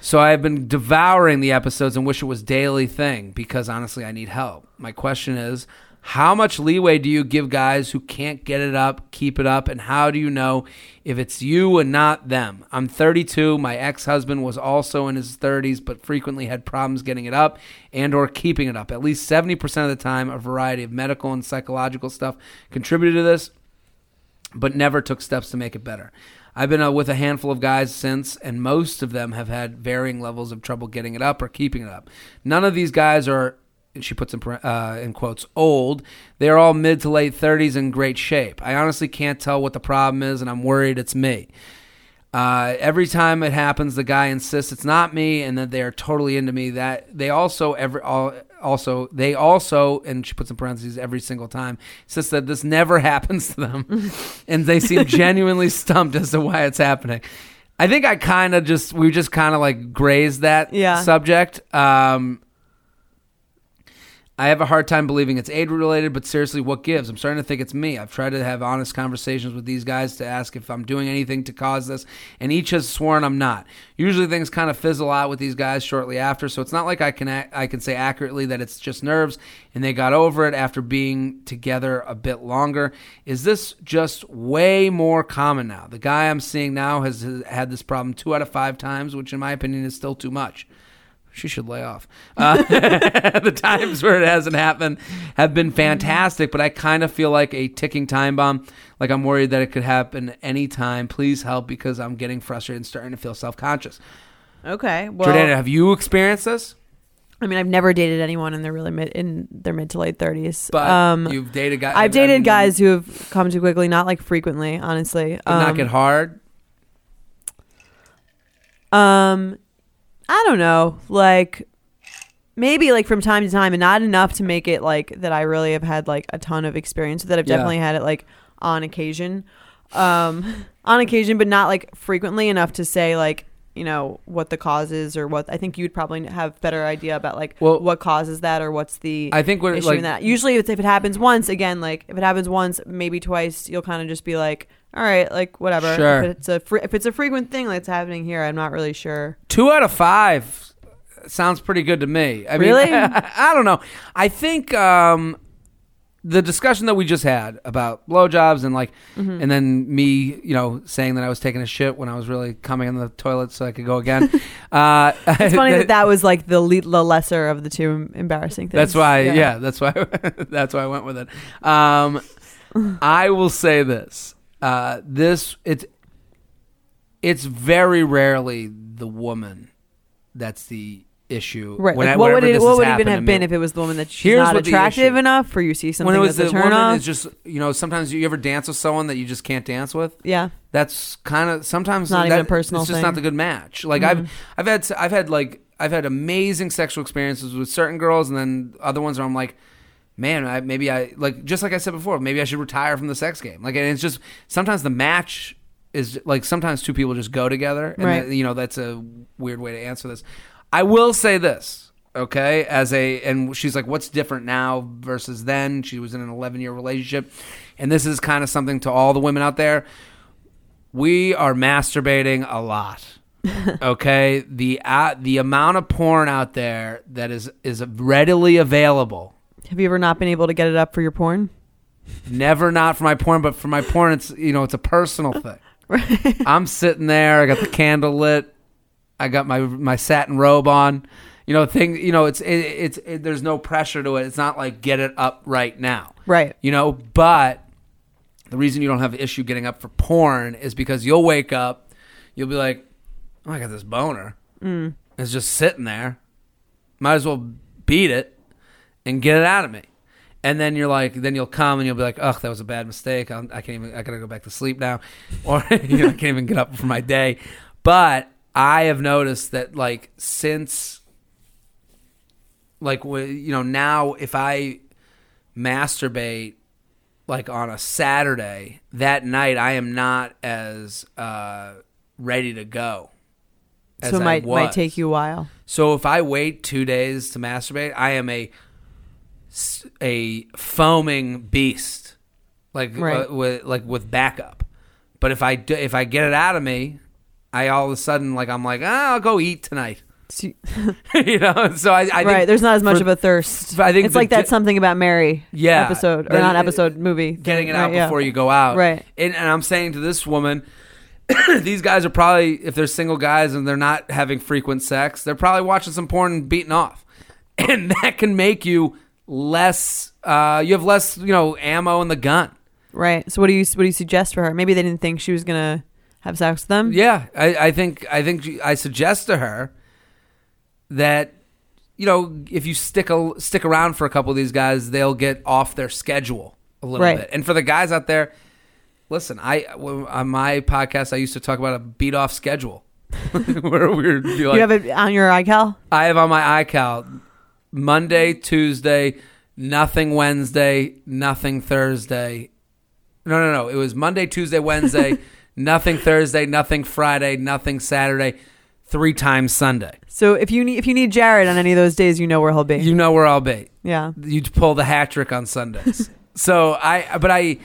So I've been devouring the episodes and wish it was daily thing because honestly, I need help. My question is, how much leeway do you give guys who can't get it up, keep it up, and how do you know if it's you and not them? I'm 32. My ex-husband was also in his 30s, but frequently had problems getting it up and or keeping it up. At least 70% of the time, a variety of medical and psychological stuff contributed to this but never took steps to make it better. I've been uh, with a handful of guys since, and most of them have had varying levels of trouble getting it up or keeping it up. None of these guys are, she puts in, uh, in quotes, old. They're all mid to late 30s in great shape. I honestly can't tell what the problem is, and I'm worried it's me. Uh, every time it happens, the guy insists it's not me, and that they are totally into me. That they also every all, also they also, and she puts in parentheses every single time, says that this never happens to them, and they seem genuinely stumped as to why it's happening. I think I kind of just we just kind of like grazed that Yeah. subject. Um, I have a hard time believing it's aid related, but seriously, what gives? I'm starting to think it's me. I've tried to have honest conversations with these guys to ask if I'm doing anything to cause this, and each has sworn I'm not. Usually things kind of fizzle out with these guys shortly after, so it's not like I can I can say accurately that it's just nerves and they got over it after being together a bit longer. Is this just way more common now? The guy I'm seeing now has, has had this problem 2 out of 5 times, which in my opinion is still too much she should lay off. Uh, the times where it hasn't happened have been fantastic, but I kind of feel like a ticking time bomb. Like I'm worried that it could happen anytime. Please help because I'm getting frustrated and starting to feel self conscious. Okay. Well, Jordana, have you experienced this? I mean, I've never dated anyone in their really mid in their mid to late thirties. But um, you've dated guys. I've dated guys who have come too quickly, not like frequently, honestly. Did not Um, get hard. Um, I don't know. Like maybe like from time to time, and not enough to make it like that. I really have had like a ton of experience that. I've definitely had it like on occasion, um, on occasion, but not like frequently enough to say like you know what the cause is or what. I think you'd probably have better idea about like Well- what causes that or what's the I think what issue like in that. Usually, if, if it happens once, again, like if it happens once, maybe twice, you'll kind of just be like, all right, like whatever. Sure. If it's a fre- if it's a frequent thing that's happening here, I'm not really sure. two out of five sounds pretty good to me. I mean, Really? I don't know. I think um, the discussion that we just had about blowjobs and like, Mm-hmm. and then me, you know, saying that I was taking a shit when I was really coming in the toilet so I could go again. uh, It's funny that that was like the le- the lesser of the two embarrassing things. That's why, yeah. that's why, that's why I went with it. Um, I will say this: uh, this it's it's very rarely the woman that's the issue. Right. Like, what would it, what would even have been if it was the woman that she's Here's not attractive enough for you to see something when it was that's the a turn woman off? is just you know sometimes you ever dance with someone that you just can't dance with. yeah. That's kind of sometimes Not that, even a personal It's just thing. Mm-hmm. not the good match. Like I've I've had I've had like I've had amazing sexual experiences with certain girls, and then other ones where I'm like, man, I, maybe I like just like I said before, maybe I should retire from the sex game. Like, and it's just sometimes the match is like sometimes two people just go together, and Right. that- you know that's a weird way to answer this. I will say this, okay, as a and she's like, what's different now versus then? She was in an 11 year relationship, and this is kind of something to all the women out there. We are masturbating a lot. okay, the uh, the amount of porn out there that is is readily available. Have you ever not been able to get it up for your porn? Never not for my porn, but for my porn, it's you know it's a personal thing. I'm sitting there. I got the candle lit. I got my my satin robe on. You know, thing. You know, it's it, it's it, there's no pressure to it. It's not like get it up right now. Right. You know, but the reason you don't have an issue getting up for porn is because you'll wake up, you'll be like, "Oh, I got this boner." Mm. It's just sitting there. Might as well beat it and get it out of me. And then you're like, then you'll come and you'll be like, "Ugh, that was a bad mistake. I'm, I can't even. I gotta go back to sleep now, or you know, I can't even get up for my day." But I have noticed that, like, since, like, you know, now if I masturbate like on a Saturday, that night I am not as uh, ready to go. as so it might might take you a while. So if I wait two days to masturbate, I am a a foaming beast, like Right. uh, with like with backup. But if I do, if I get it out of me, I all of a sudden like I'm like ah, I'll go eat tonight. So you- you know, so I, I think right. There's not as much for- of a thirst. I think it's like that something about Mary. Yeah, Episode or the- not episode movie. getting it out right, yeah. before you go out. Right. And, and I'm saying to this woman, these guys are probably, if they're single guys and they're not having frequent sex, they're probably watching some porn and beating off. And that can make you less, uh, you have less, you know, ammo in the gun. Right. So what do you what do you suggest for her? Maybe they didn't think she was gonna have sex with them. Yeah. I, I think, I think she- I suggest to her that, you know, if you stick a, stick around for a couple of these guys, they'll get off their schedule a little Right. bit. And for the guys out there, listen, I on uh, my podcast I used to talk about a beat off schedule. Where we be like, you have it on your iCal. I have on my iCal Monday, Tuesday, nothing Wednesday, nothing Thursday. No, no, no. It was Monday, Tuesday, Wednesday, nothing Thursday, nothing Friday, nothing Saturday. three times Sunday. So if you need if you need Jared on any of those days, you know where he'll be. You know where I'll be. yeah. You'd pull the hat trick on Sundays. so I, but I,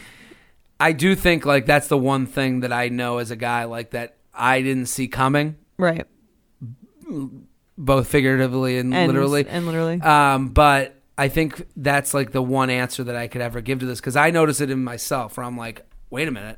I do think like that's the one thing that I know as a guy like that I didn't see coming, Right. both figuratively and, And literally. And literally. Um, but I think that's like the one answer that I could ever give to this because I notice it in myself where I'm like, wait a minute,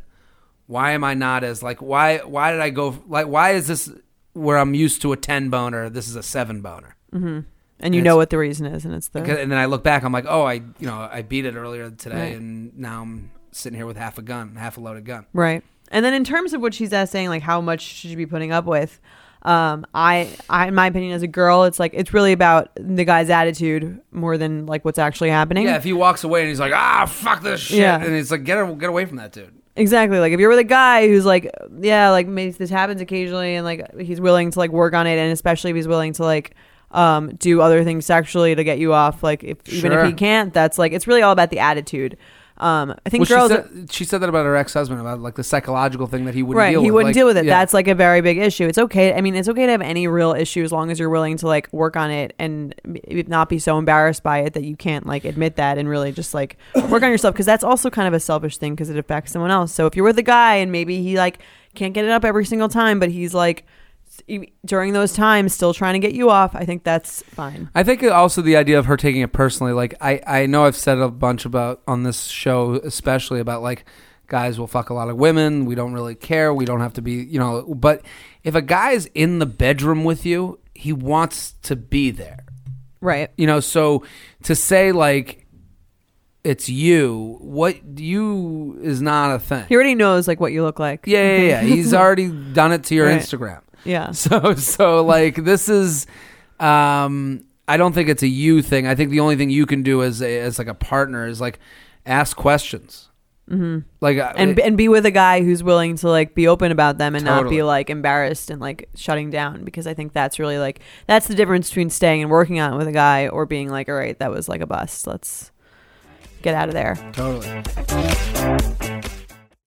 why am I not as like why why did I go like why is this where I'm used to a ten boner? This is a seven boner. and you know what the reason is, and it's the And then I look back, I'm like, oh, I you know I beat it earlier today, Right. and now I'm sitting here with half a gun, half a loaded gun. Right. And then in terms of what she's saying, like how much should you be putting up with? Um, I, I, in my opinion, as a girl, it's like it's really about the guy's attitude more than like what's actually happening. Yeah, if he walks away and he's like, ah, fuck this shit, Yeah. and it's like, get get away from that dude. Exactly. Like if you're with a guy who's like, yeah, like maybe this happens occasionally, and like he's willing to like work on it, and especially if he's willing to like um do other things sexually to get you off. Like if even if he can't, that's like it's really all about the attitude. Um, I think Well, girls. she said, she said that about her ex husband about like the psychological thing that he wouldn't right deal he with. wouldn't Like, deal with it yeah. that's like a very big issue it's okay i mean it's okay to have any real issue as long as you're willing to like work on it and not be so embarrassed by it that you can't like admit that and really just like work on yourself because that's also kind of a selfish thing because it affects someone else so if you're with a guy and maybe he like can't get it up every single time but he's like during those times still trying to get you off i think that's fine I think also the idea of her taking it personally, like I, I know I've said a bunch about on this show, especially about like guys will fuck a lot of women. We don't really care. We don't have to be, you know. But if a guy's in the bedroom with you, he wants to be there. right You know, so to say like it's you, what you is not a thing. he already knows like what you look like Yeah, yeah, yeah. He's already done it to your Right. Instagram. Yeah So so like this is um I don't think it's a you thing. I think the only thing you can do as a, as like a partner is like ask questions. Mm-hmm. Like uh, and and be with a guy who's willing to like be open about them and not be like embarrassed and like shutting down because I think that's really like that's the difference between staying and working on it with a guy or being like all right that was like a bust let's get out of there totally.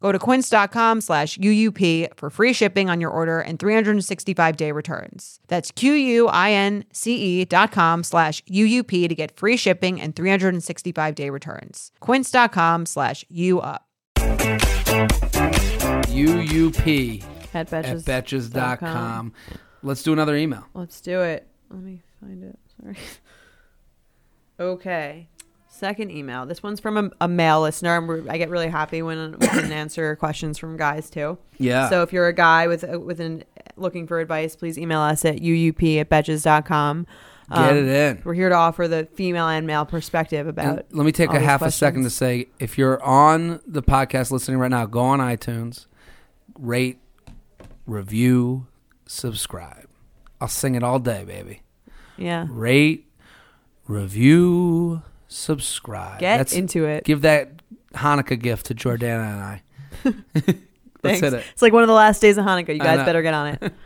Go to quince.com slash UUP for free shipping on your order and 365 day returns. That's Q-U-I-N-C-E dot com slash UUP to get free shipping and 365 day returns. Quince.com slash UUP. UUP at at betches.com. betches.com. let's do another email. Let's do it. Let me find it. Sorry. okay. Second email. This one's from a, a male listener. I get really happy when we can answer questions from guys too. Yeah. So if you're a guy with uh, with an looking for advice, please email us at uup at betches.com. Get it in. We're here to offer the female and male perspective And about. let me take a half a second to say if you're on the podcast listening right now, go on iTunes, rate, review, subscribe. I'll sing it all day, baby. Yeah. Rate, review, subscribe. Get That's- into it. Give that Hanukkah gift to Jordana and I. Let's Thanks. hit it. It's like one of the last days of Hanukkah. You guys better get on it.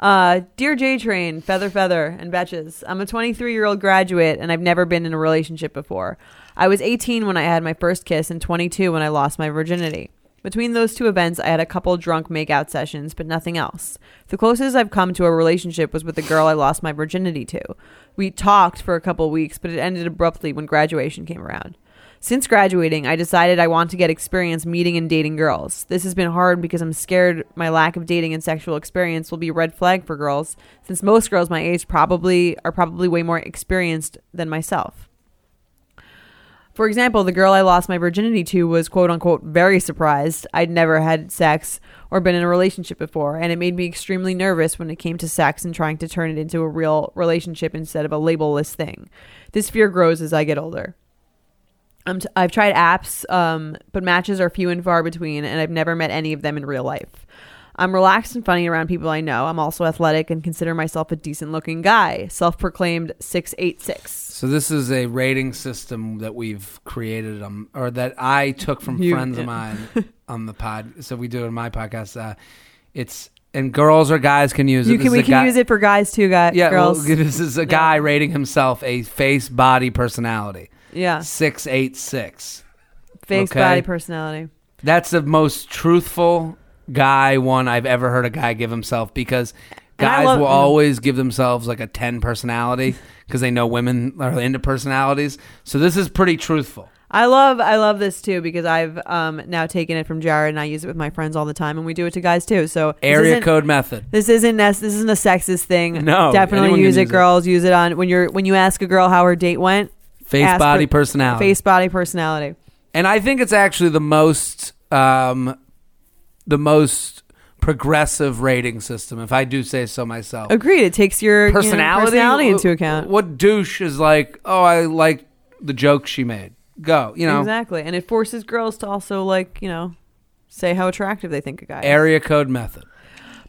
Uh, Dear J Train, Feather Feather, and Betches, I'm a 23 year old graduate and I've never been in a relationship before. I was 18 when I had my first kiss and 22 when I lost my virginity. Between those two events, I had a couple drunk makeout sessions, but nothing else. The closest I've come to a relationship was with the girl I lost my virginity to. We talked for a couple weeks, but it ended abruptly when graduation came around. Since graduating, I decided I want to get experience meeting and dating girls. This has been hard because I'm scared my lack of dating and sexual experience will be a red flag for girls, since most girls my age probably are probably way more experienced than myself. For example, the girl I lost my virginity to was quote unquote very surprised I'd never had sex or been in a relationship before, and it made me extremely nervous when it came to sex and trying to turn it into a real relationship instead of a labelless thing. This fear grows as I get older. I've tried apps, um, but matches are few and far between, and I've never met any of them in real life. I'm relaxed and funny around people I know. I'm also athletic and consider myself a decent looking guy. Self proclaimed 686. So this is a rating system that we've created, um, or that I took from You- friends of mine on the pod. So we do it in my podcast. Uh, it's and girls or guys can use it. You can, we can guy- use it for guys too, guys. Yeah, well, girls. this is a guy rating himself a face, body, personality. yeah, Six eight six. face, okay. body, personality. That's the most truthful guy one I've ever heard a guy give himself because And guys love- will always give themselves like a 10 personality because they know women are into personalities. So this is pretty truthful. I love I love this too because I've um, now taken it from Jared and I use it with my friends all the time and we do it to guys too. So Area code method. This isn't this isn't a sexist thing. No, definitely use it, use it. girls. Use it on when you're when you ask a girl how her date went. Face, body, for- personality. Face, body, personality. And I think it's actually the most um, the most progressive rating system, if I do say so myself. Agreed. It takes your you know, personality, personality into account. What douche is like? Oh, I like the joke she made. Go, you know. exactly, and it forces girls to also like you know say how attractive they think a guy is. Area code method.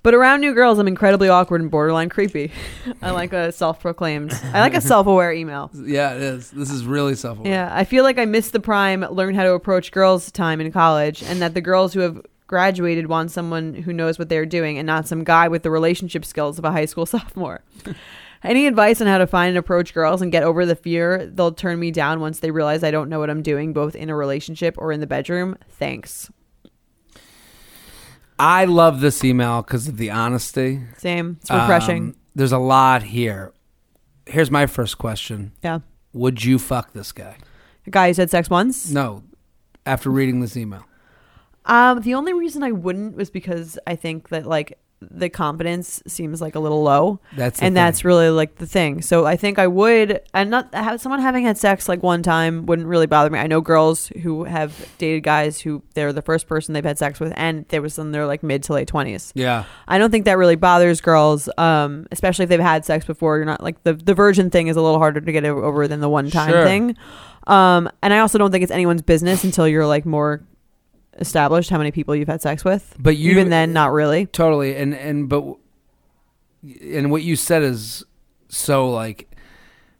But around new girls, I'm incredibly awkward and borderline creepy. I like a self-proclaimed. I like a self-aware email. Yeah, it is. This is really self. Aware. Yeah, I feel like I missed the prime learn how to approach girls time in college, and that the girls who have graduated want someone who knows what they're doing and not some guy with the relationship skills of a high school sophomore. Any advice on how to find and approach girls and get over the fear they'll turn me down once they realize I don't know what I'm doing, both in a relationship or in the bedroom? Thanks. I love this email because of the honesty. Same. It's refreshing. Um, there's a lot here. Here's my first question: yeah. Would you fuck this guy? A guy who said sex once? No. After reading this email, Um, the only reason I wouldn't was because I think that like the confidence seems like a little low. that's and thing. that's really like the thing. So I think I would, and not have someone having had sex like one time wouldn't really bother me. I know girls who have dated guys who they're the first person they've had sex with, and there was in their like mid to late twenties. yeah. I don't think that really bothers girls, um, especially if they've had sex before. You're not like the the virgin thing is a little harder to get over than the one time Sure. thing. Um, and I also don't think it's anyone's business until you're like more established how many people you've had sex with. But you Even then, not really. totally and and but and what you said is so like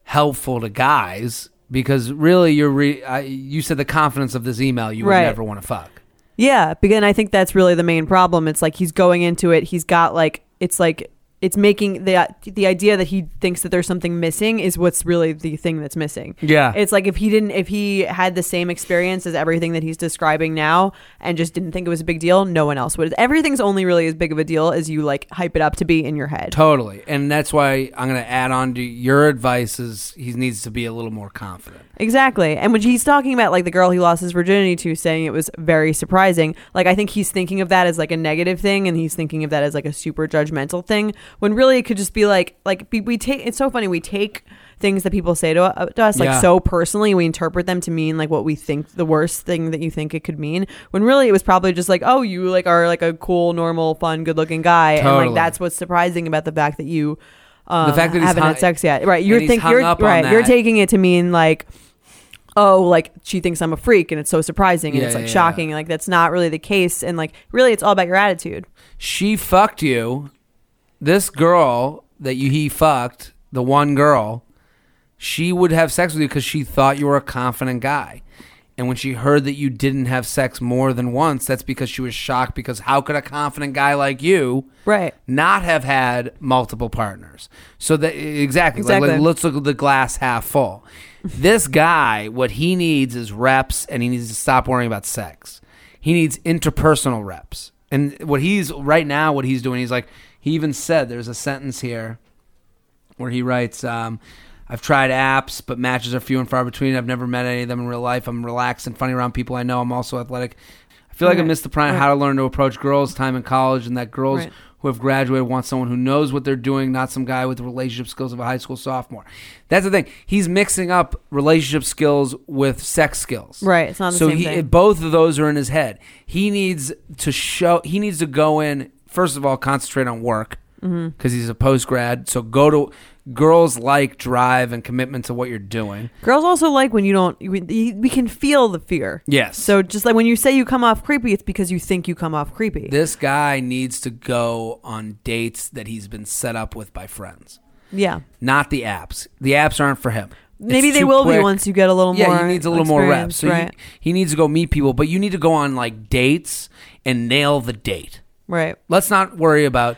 helpful to guys because really you're re- I, you said the confidence of this email you would Right. never want to fuck. Yeah, because I think that's really the main problem. It's like he's going into it. He's got like it's like it's making the the idea that he thinks that there's something missing is what's really the thing that's missing. Yeah. It's like if he didn't if he had the same experience as everything that he's describing now and just didn't think it was a big deal, no one else would. Everything's only really as big of a deal as you like hype it up to be in your head. Totally. And that's why I'm going to add on to your advice is he needs to be a little more confident. Exactly. And when he's talking about like the girl he lost his virginity to saying it was very surprising, like I think he's thinking of that as like a negative thing and he's thinking of that as like a super judgmental thing. When really it could just be like like we, we take it's so funny we take things that people say to, uh, to us like Yeah. so personally we interpret them to mean like what we think the worst thing that you think it could mean when really it was probably just like oh you like are like a cool normal fun good looking guy and like that's what's surprising about the fact that you uh, The fact that haven't hung- had sex yet right you're he's think you're right you're taking it to mean like oh like she thinks i'm a freak and it's so surprising and Yeah, it's like yeah, shocking like that's not really the case and like really it's all about your attitude she fucked you. This girl that you he fucked, the one girl, she would have sex with you because she thought you were a confident guy. And when she heard that you didn't have sex more than once, that's because she was shocked. Because how could a confident guy like you right not have had multiple partners? So that exactly, Like, Exactly. let's look at the glass half full. this guy, what he needs is reps, and he needs to stop worrying about sex. He needs interpersonal reps. And what he's right now, what he's doing, he's like, he even said there's a sentence here where he writes, um, I've tried apps, but matches are few and far between. I've never met any of them in real life. I'm relaxed and funny around people I know. I'm also athletic. I feel like I missed the prime Right. how to learn to approach girls' time in college, and that girls Right. who have graduated want someone who knows what they're doing, not some guy with the relationship skills of a high school sophomore. That's the thing. He's mixing up relationship skills with sex skills. Right, it's not the so same he, thing. both of those are in his head. He needs to show. He needs to go in first of all, concentrate on work because Mm-hmm. he's a post grad. So go to girls like drive and commitment to what you're doing. Girls also like when you don't. We, we can feel the fear. Yes. So just like when you say you come off creepy, it's because you think you come off creepy. this guy needs to go on dates that he's been set up with by friends, yeah. not the apps. The apps aren't for him. Maybe It's they will be once you get a little yeah, more. Yeah, he needs a little more reps. So right. he, he needs to go meet people, but you need to go on like dates and nail the date. Right. Let's not worry about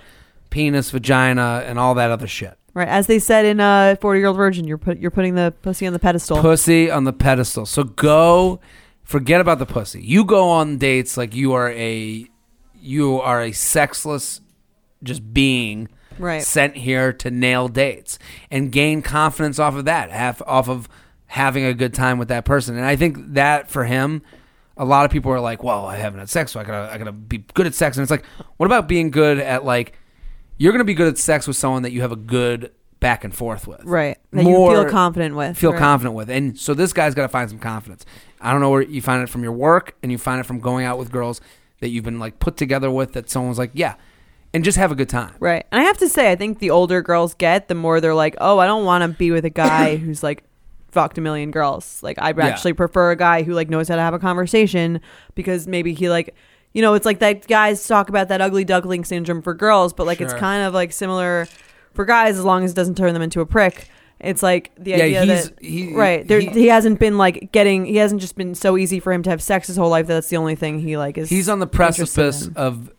penis, vagina, and all that other shit. Right. As they said in uh, Forty Year Old Virgin, you're put you're putting the pussy on the pedestal. Pussy on the pedestal. So go, forget about the pussy. You go on dates like you are a, you are a sexless, just being Right. sent here to nail dates and gain confidence off of that, have, off of having a good time with that person. And I think that for him, a lot of people are like, "Well, I haven't had sex, so I gotta, I gotta be good at sex." And it's like, what about being good at like, you're gonna be good at sex with someone that you have a good back and forth with, right. That More- you feel confident with. feel right. confident with. And so this guy's got to find some confidence. I don't know where you find it from your work and you find it from going out with girls that you've been like put together with that someone's like, yeah, and just have a good time. Right. And I have to say, I think the older girls get, the more they're like, oh, I don't want to be with a guy who's like fucked a million girls. Like, I'd Yeah. actually prefer a guy who like knows how to have a conversation because maybe he like, you know, it's like that guys talk about that ugly duckling syndrome for girls, but like it's kind of like similar for guys as long as it doesn't turn them into a prick. It's like the Yeah, idea he's- that he- right there, he- he, hasn't been like getting. He hasn't just been so easy for him to have sex his whole life. That that's the only thing he like is. He's on the precipice of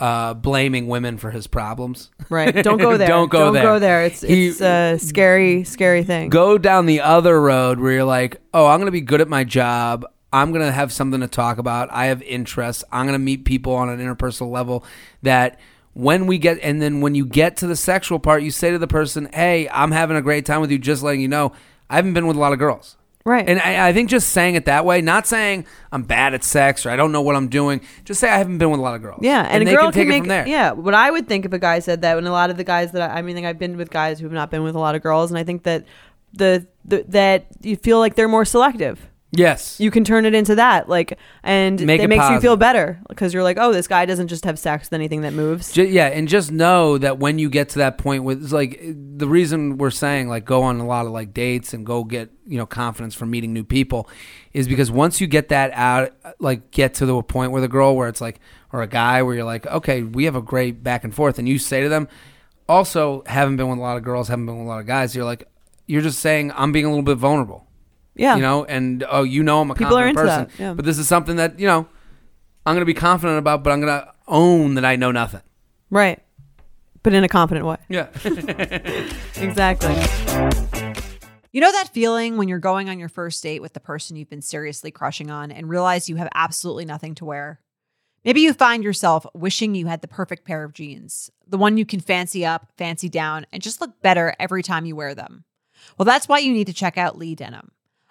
uh, blaming women for his problems. Right. Don't go there. Don't go Don't there. go there. It's He- it's a scary, scary thing. Go down the other road where you're like, oh, I'm going to be good at my job. I'm going to have something to talk about. I have interests. I'm going to meet people on an interpersonal level that when we get, and then when you get to the sexual part, you say to the person, hey, I'm having a great time with you, just letting you know, I haven't been with a lot of girls. Right. And I, I think just saying it that way, not saying I'm bad at sex or I don't know what I'm doing, just say I haven't been with a lot of girls. yeah, and, they a girl can take make it from there. yeah. What I would think if a guy said that, and a lot of the guys that I, I mean, I've been with guys who have not been with a lot of girls, and I think that the, the that you feel like they're more selective. Yes. You can turn it into that, like, and Make it, it makes you feel positive. better because you're like, oh, this guy doesn't just have sex with anything that moves. Ju- yeah, and just know that when you get to that point with it's like the reason we're saying like go on a lot of like dates and go get you know confidence from meeting new people is because once you get that out like get to the point with a girl where it's like or a guy where you're like okay we have a great back and forth and you say to them also haven't been with a lot of girls haven't been with a lot of guys you're like you're just saying I'm being a little bit vulnerable yeah, you know and oh you know I'm a People are confident into person that, yeah. but this is something that you know I'm gonna be confident about but I'm gonna own that I know nothing right, but in a confident way. yeah Exactly. You know that feeling when you're going on your first date with the person you've been seriously crushing on and realize you have absolutely nothing to wear? Maybe you find yourself wishing you had the perfect pair of jeans, the one you can fancy up, fancy down, and just look better every time you wear them. Well, that's why you need to check out Lee Denim.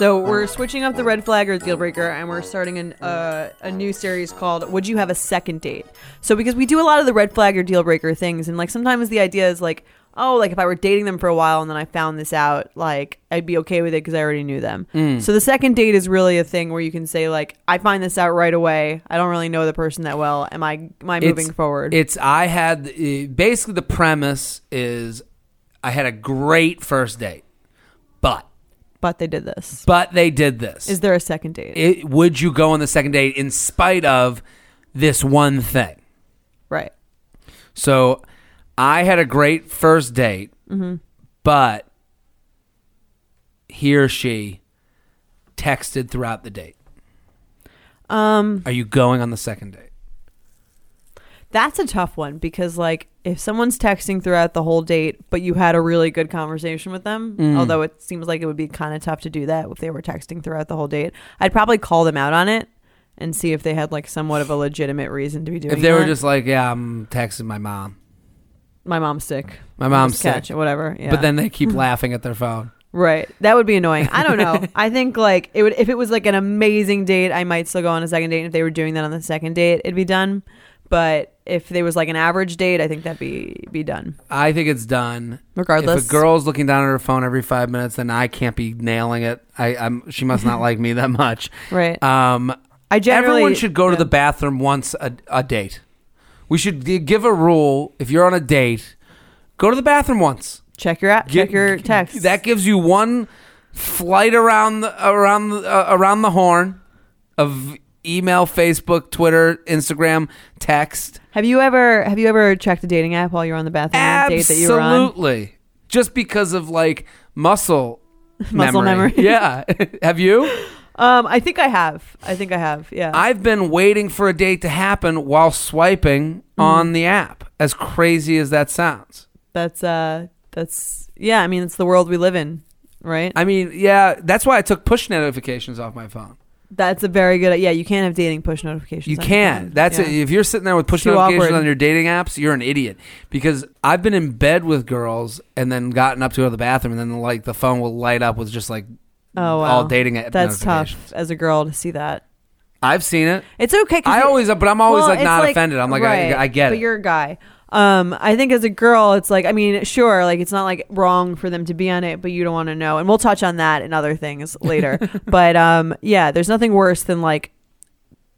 So we're switching up the red flag or deal breaker, and we're starting an, uh, a new series called "Would You Have a Second Date?" So because we do a lot of the red flag or deal breaker things, and like sometimes the idea is like, oh, like if I were dating them for a while and then I found this out, like I'd be okay with it because I already knew them. So the second date is really a thing where you can say like, I find this out right away. I don't really know the person that well. Am I am I moving forward? It's I had basically the premise is I had a great first date, but but they did this. but they did this. Is there a second date? it, would you go on the second date in spite of this one thing? right. So I had a great first date, Mm-hmm. but he or she texted throughout the date. Um, Are you going on the second date? That's a tough one because like if someone's texting throughout the whole date, but you had a really good conversation with them, Mm. although it seems like it would be kind of tough to do that if they were texting throughout the whole date, I'd probably call them out on it and see if they had like somewhat of a legitimate reason to be doing. If they were just like, yeah, I'm texting my mom. my mom's sick, My mom's sick. catch it, whatever. Yeah. But then they keep laughing at their phone. Right. That would be annoying. I don't know. I think like it would if it was like an amazing date, I might still go on a second date. And if they were doing that on the second date, it'd be done. But if there was like an average date, I think that'd be be done. I think it's done. Regardless. If a girl's looking down at her phone every five minutes, then I can't be nailing it. I, I'm. She must not like me that much. Right. Um, I generally everyone should go to the bathroom once a, a date. We should g- give a rule. If you're on a date, go to the bathroom once. check your app, check your text. That gives you one flight around the around the, uh, around the horn of email, Facebook, Twitter, Instagram, text. have you ever have you ever checked a dating app while you're on the bathroom on a date that you were on? Absolutely. Just because of like muscle Muscle memory. yeah. have you? Um, I think I have. I think I have. Yeah. I've been waiting for a date to happen while swiping Mm. on the app. As crazy as that sounds. that's uh that's yeah. I mean, it's the world we live in, right? I mean, yeah, that's why I took push notifications off my phone. That's a very good. Yeah, you can't have dating push notifications. You can't. That's Yeah. it. If you're sitting there with push Too notifications awkward. on your dating apps, you're an idiot. Because I've been in bed with girls and then gotten up to go to the bathroom, and then like the phone will light up with just like Oh wow. all dating app That's tough as a girl to see that. I've seen it. It's okay. I always, but I'm always well, like not offended. I'm like, right, I, I get but it. you're a guy. Um, I think as a girl, it's like, I mean, sure, like it's not like wrong for them to be on it, but you don't want to know. And we'll touch on that and other things later. but um, yeah, there's nothing worse than like,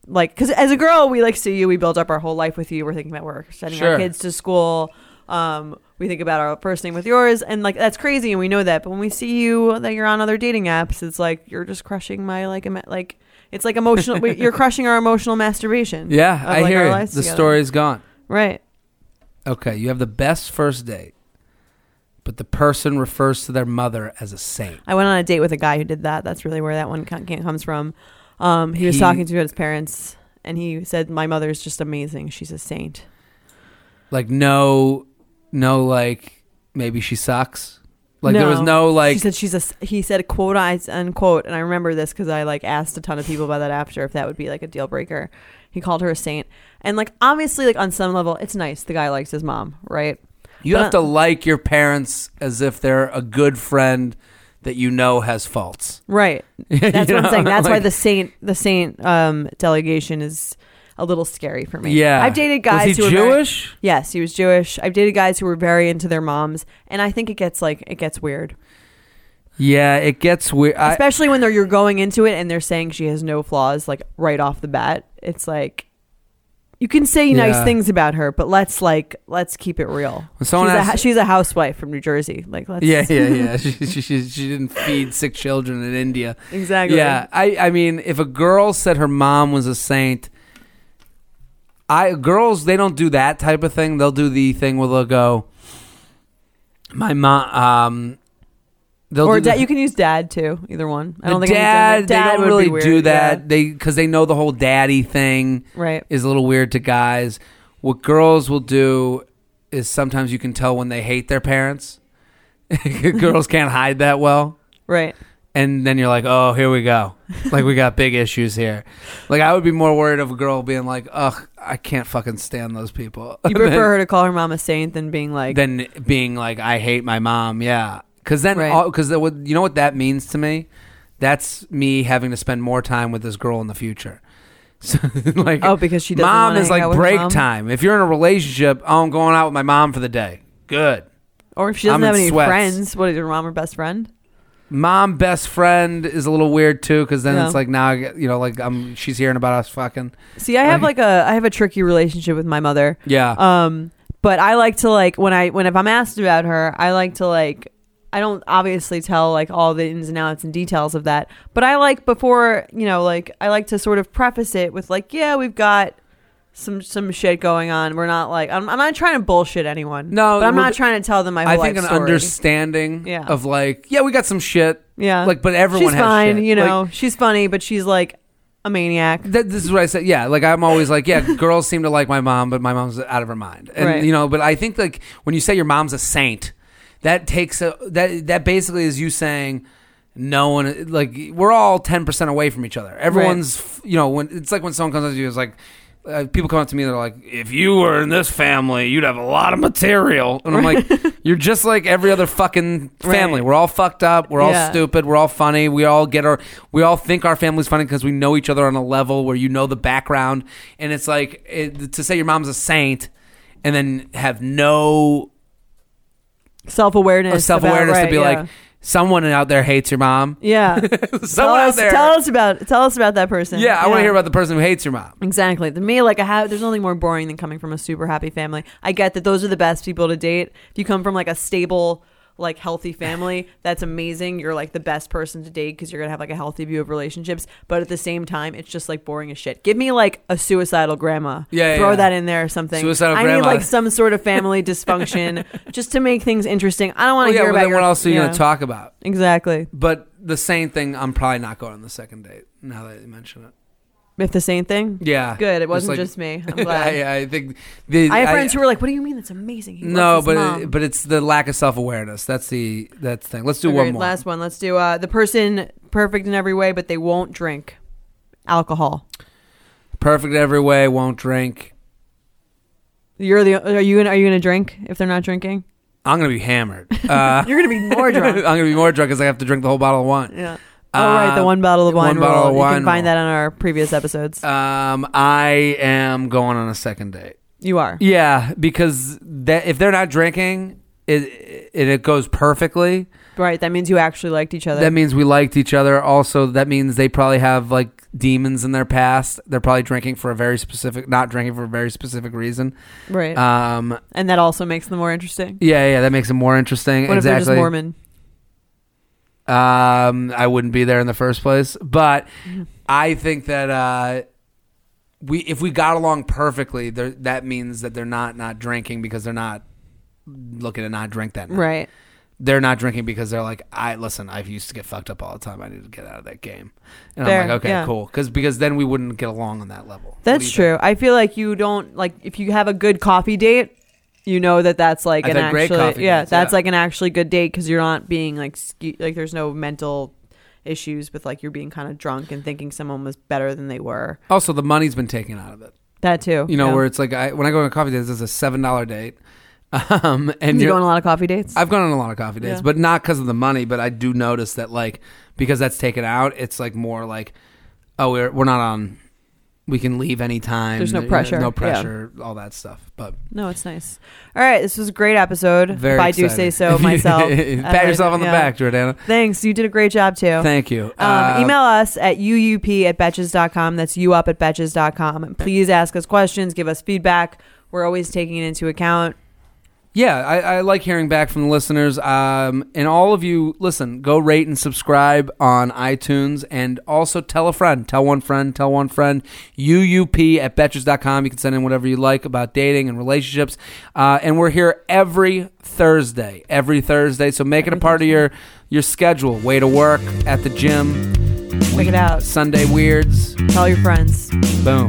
like, because as a girl, we like see you, we build up our whole life with you. We're thinking about we're sending Sure. our kids to school. Um, we think about our first name with yours, and like that's crazy, and we know that. But when we see you that you're on other dating apps, it's like you're just crushing my like, emo- like it's like emotional. we- you're crushing our emotional masturbation. yeah, of, I like, hear lives The together. story's gone. right? Okay, you have the best first date, but the person refers to their mother as a saint. I went on a date with a guy who did that. That's really where that one con- comes from. Um, he was He- talking to his parents, and he said, "My mother's just amazing. She's a saint." Like no, no, like maybe she sucks. Like there was no like She said she's a. s- He said quote unquote, and I remember this because I like asked a ton of people about that after if that would be like a deal breaker. He called her a saint, and like obviously like on some level it's nice. The guy likes his mom, right? you but- have to like your parents as if they're a good friend that you know has faults. Right. That's what I'm know? saying. That's why Like- the saint the saint um, delegation is a little scary for me. Yeah, I've dated guys Was he who were very- Jewish? Yes, he was Jewish. I've dated guys who were very into their moms, and I think it gets like it gets weird, yeah, it gets weird. I, especially when they're you're going into it and they're saying she has no flaws like right off the bat. It's like, you can say nice Yeah. things about her, but let's like let's keep it real. When someone she's, a, asks- she's a housewife from New Jersey. Like let's Yeah, yeah, yeah. she, she, she, she didn't feed sick children in India. exactly. Yeah, I, I mean, if a girl said her mom was a saint, I girls they don't do that type of thing. They'll do the thing where they'll go, my mom. Um, they'll Or do the- dad, you can use dad too. Either one. I don't think dad. dad they don't would really weird, do that. yeah. They because they know the whole daddy thing Right. is a little weird to guys. What girls will do is sometimes you can tell when they hate their parents. girls can't hide that well Right. and then you're like, oh, here we go. Like we got big issues here. Like I would be more worried of a girl being like, ugh, I can't fucking stand those people. You prefer her to call her mom a saint than being like than being like, I hate my mom. Yeah, because then, Right. because you know what that means to me. That's me having to spend more time with this girl in the future. So, like, Oh, because she doesn't mom wanna is hang like with break mom? time. If you're in a relationship, oh, I'm going out with my mom for the day. Good. Or if she doesn't I'm have in any sweats. friends, what is your mom or best friend? mom best friend is a little weird too because then Yeah. it's like now I get- you know like I'm she's hearing about us fucking See, I have Like- like a I have a tricky relationship with my mother. yeah Um, but I like to like when I when if I'm asked about her, I like to like I don't obviously tell like all the ins and outs and details of that, but I like before you know like I like to sort of preface it with like yeah we've got some some shit going on. We're not like I'm, I'm not trying to bullshit anyone. No, but I'm well, not trying to tell them my whole I think an story. understanding Yeah. of like yeah we got some shit yeah, like but everyone she's has fine. shit. You Like, know, she's funny, but she's like a maniac. that, this is what I said. Yeah, like I'm always like, yeah, girls seem to like my mom, but my mom's out of her mind. And Right. you know, but I think like when you say your mom's a saint, that takes a that that basically is you saying no one like we're all ten percent away from each other. Everyone's you know when it's like when someone comes up to you, it's like. Uh, people come up to me, they're like, "If you were in this family, you'd have a lot of material." And I'm like, "You're just like every other fucking family. Right. We're all fucked up. We're all Yeah. stupid. We're all funny. We all get our. We all think our family's funny because we know each other on a level where you know the background. And it's like it, to say your mom's a saint, and then have no Self awareness. self awareness to be like someone out there hates your mom. yeah. tell someone out there. tell us about tell us about that person. yeah, I want to hear about the person who hates your mom. Exactly. To me, like I have, there's nothing more boring than coming from a super happy family. I get that those are the best people to date. If you come from like a stable, like healthy family, that's amazing. You're like the best person to date because you're gonna have like a healthy view of relationships. But at the same time, it's just like boring as shit. Give me like a suicidal grandma. Yeah, throw yeah. that in there or something. Suicidal I grandma. need like some sort of family dysfunction just to make things interesting. I don't want Well, to yeah, hear well, about then your, what else are you yeah, to talk about? Exactly. But the same thing, I'm probably not going on the second date. Now that you mention it, If the same thing. yeah, Good. It wasn't like- just me. I'm glad. I, I think the I have friends who were like, "What do you mean? That's amazing." He no, but it, but it's the lack of self awareness. That's the that's the thing. Let's do one more. Last one. Let's do uh, the person perfect in every way, but they won't drink alcohol. Perfect every way. Won't drink. You're the. Are you gonna Are you gonna drink if they're not drinking? I'm gonna be hammered. Uh, You're gonna be more drunk. I'm gonna be more drunk because I have to drink the whole bottle of wine. yeah. Oh right, the Uh, one bottle of wine one bottle rule. of you wine can find rule. that on our previous episodes. Um, I am going on a second date. you are. Yeah, because that if they're not drinking, it it, it goes perfectly. Right. That means you actually liked each other. That means we liked each other. Also, that means they probably have like demons in their past. They're probably drinking for a very specific, not drinking for a very specific reason. right. Um, and that also makes them more interesting. yeah, yeah, that makes them more interesting. What if they're exactly. just Mormon? Um, I wouldn't be there in the first place, but Mm-hmm. I think that uh, we if we got along perfectly, there, that means that they're not not drinking because they're not looking to not drink that night. Right. They're not drinking because they're like, I listen. I've used to get fucked up all the time. I need to get out of that game. And Fair, I'm like, okay, yeah. cool, because because then we wouldn't get along on that level. That's true. I feel like you don't like if you have a good coffee date, you know that that's like I've an actually yeah, dates, that's yeah. like an actually good date because you're not being like ske- like there's no mental issues with like you're being kind of drunk and thinking someone was better than they were. Also, the money's been taken out of it. That too. You know, yeah. where it's like I, when I go on a coffee date, this is a seven dollar date, um, and you you're go on a lot of coffee dates. I've gone on a lot of coffee dates, Yeah. but not because of the money. But I do notice that like because that's taken out, it's like more like, oh, we're we're not on we can leave anytime. There's no pressure. no Yeah. pressure, all that stuff. But No, it's nice. All right, this was a great episode. very if I do say excited. so myself. Pat yourself on the yeah. back, Jordana. Thanks. You did a great job too. Thank you. Um, Uh, email us at uup at betches.com. That's you up at betches.com. Please ask us questions, give us feedback. We're always taking it into account. Yeah, I, I like hearing back from the listeners. Um, and all of you, listen, go rate and subscribe on iTunes and also tell a friend. Tell one friend, tell one friend. UUP at Betches.com. You can send in whatever you like about dating and relationships. Uh, and we're here every Thursday. Every Thursday. So make it a part of your, your schedule. Way to work, at the gym, Check it out. Sunday weirds. Tell your friends. Boom.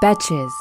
Betches.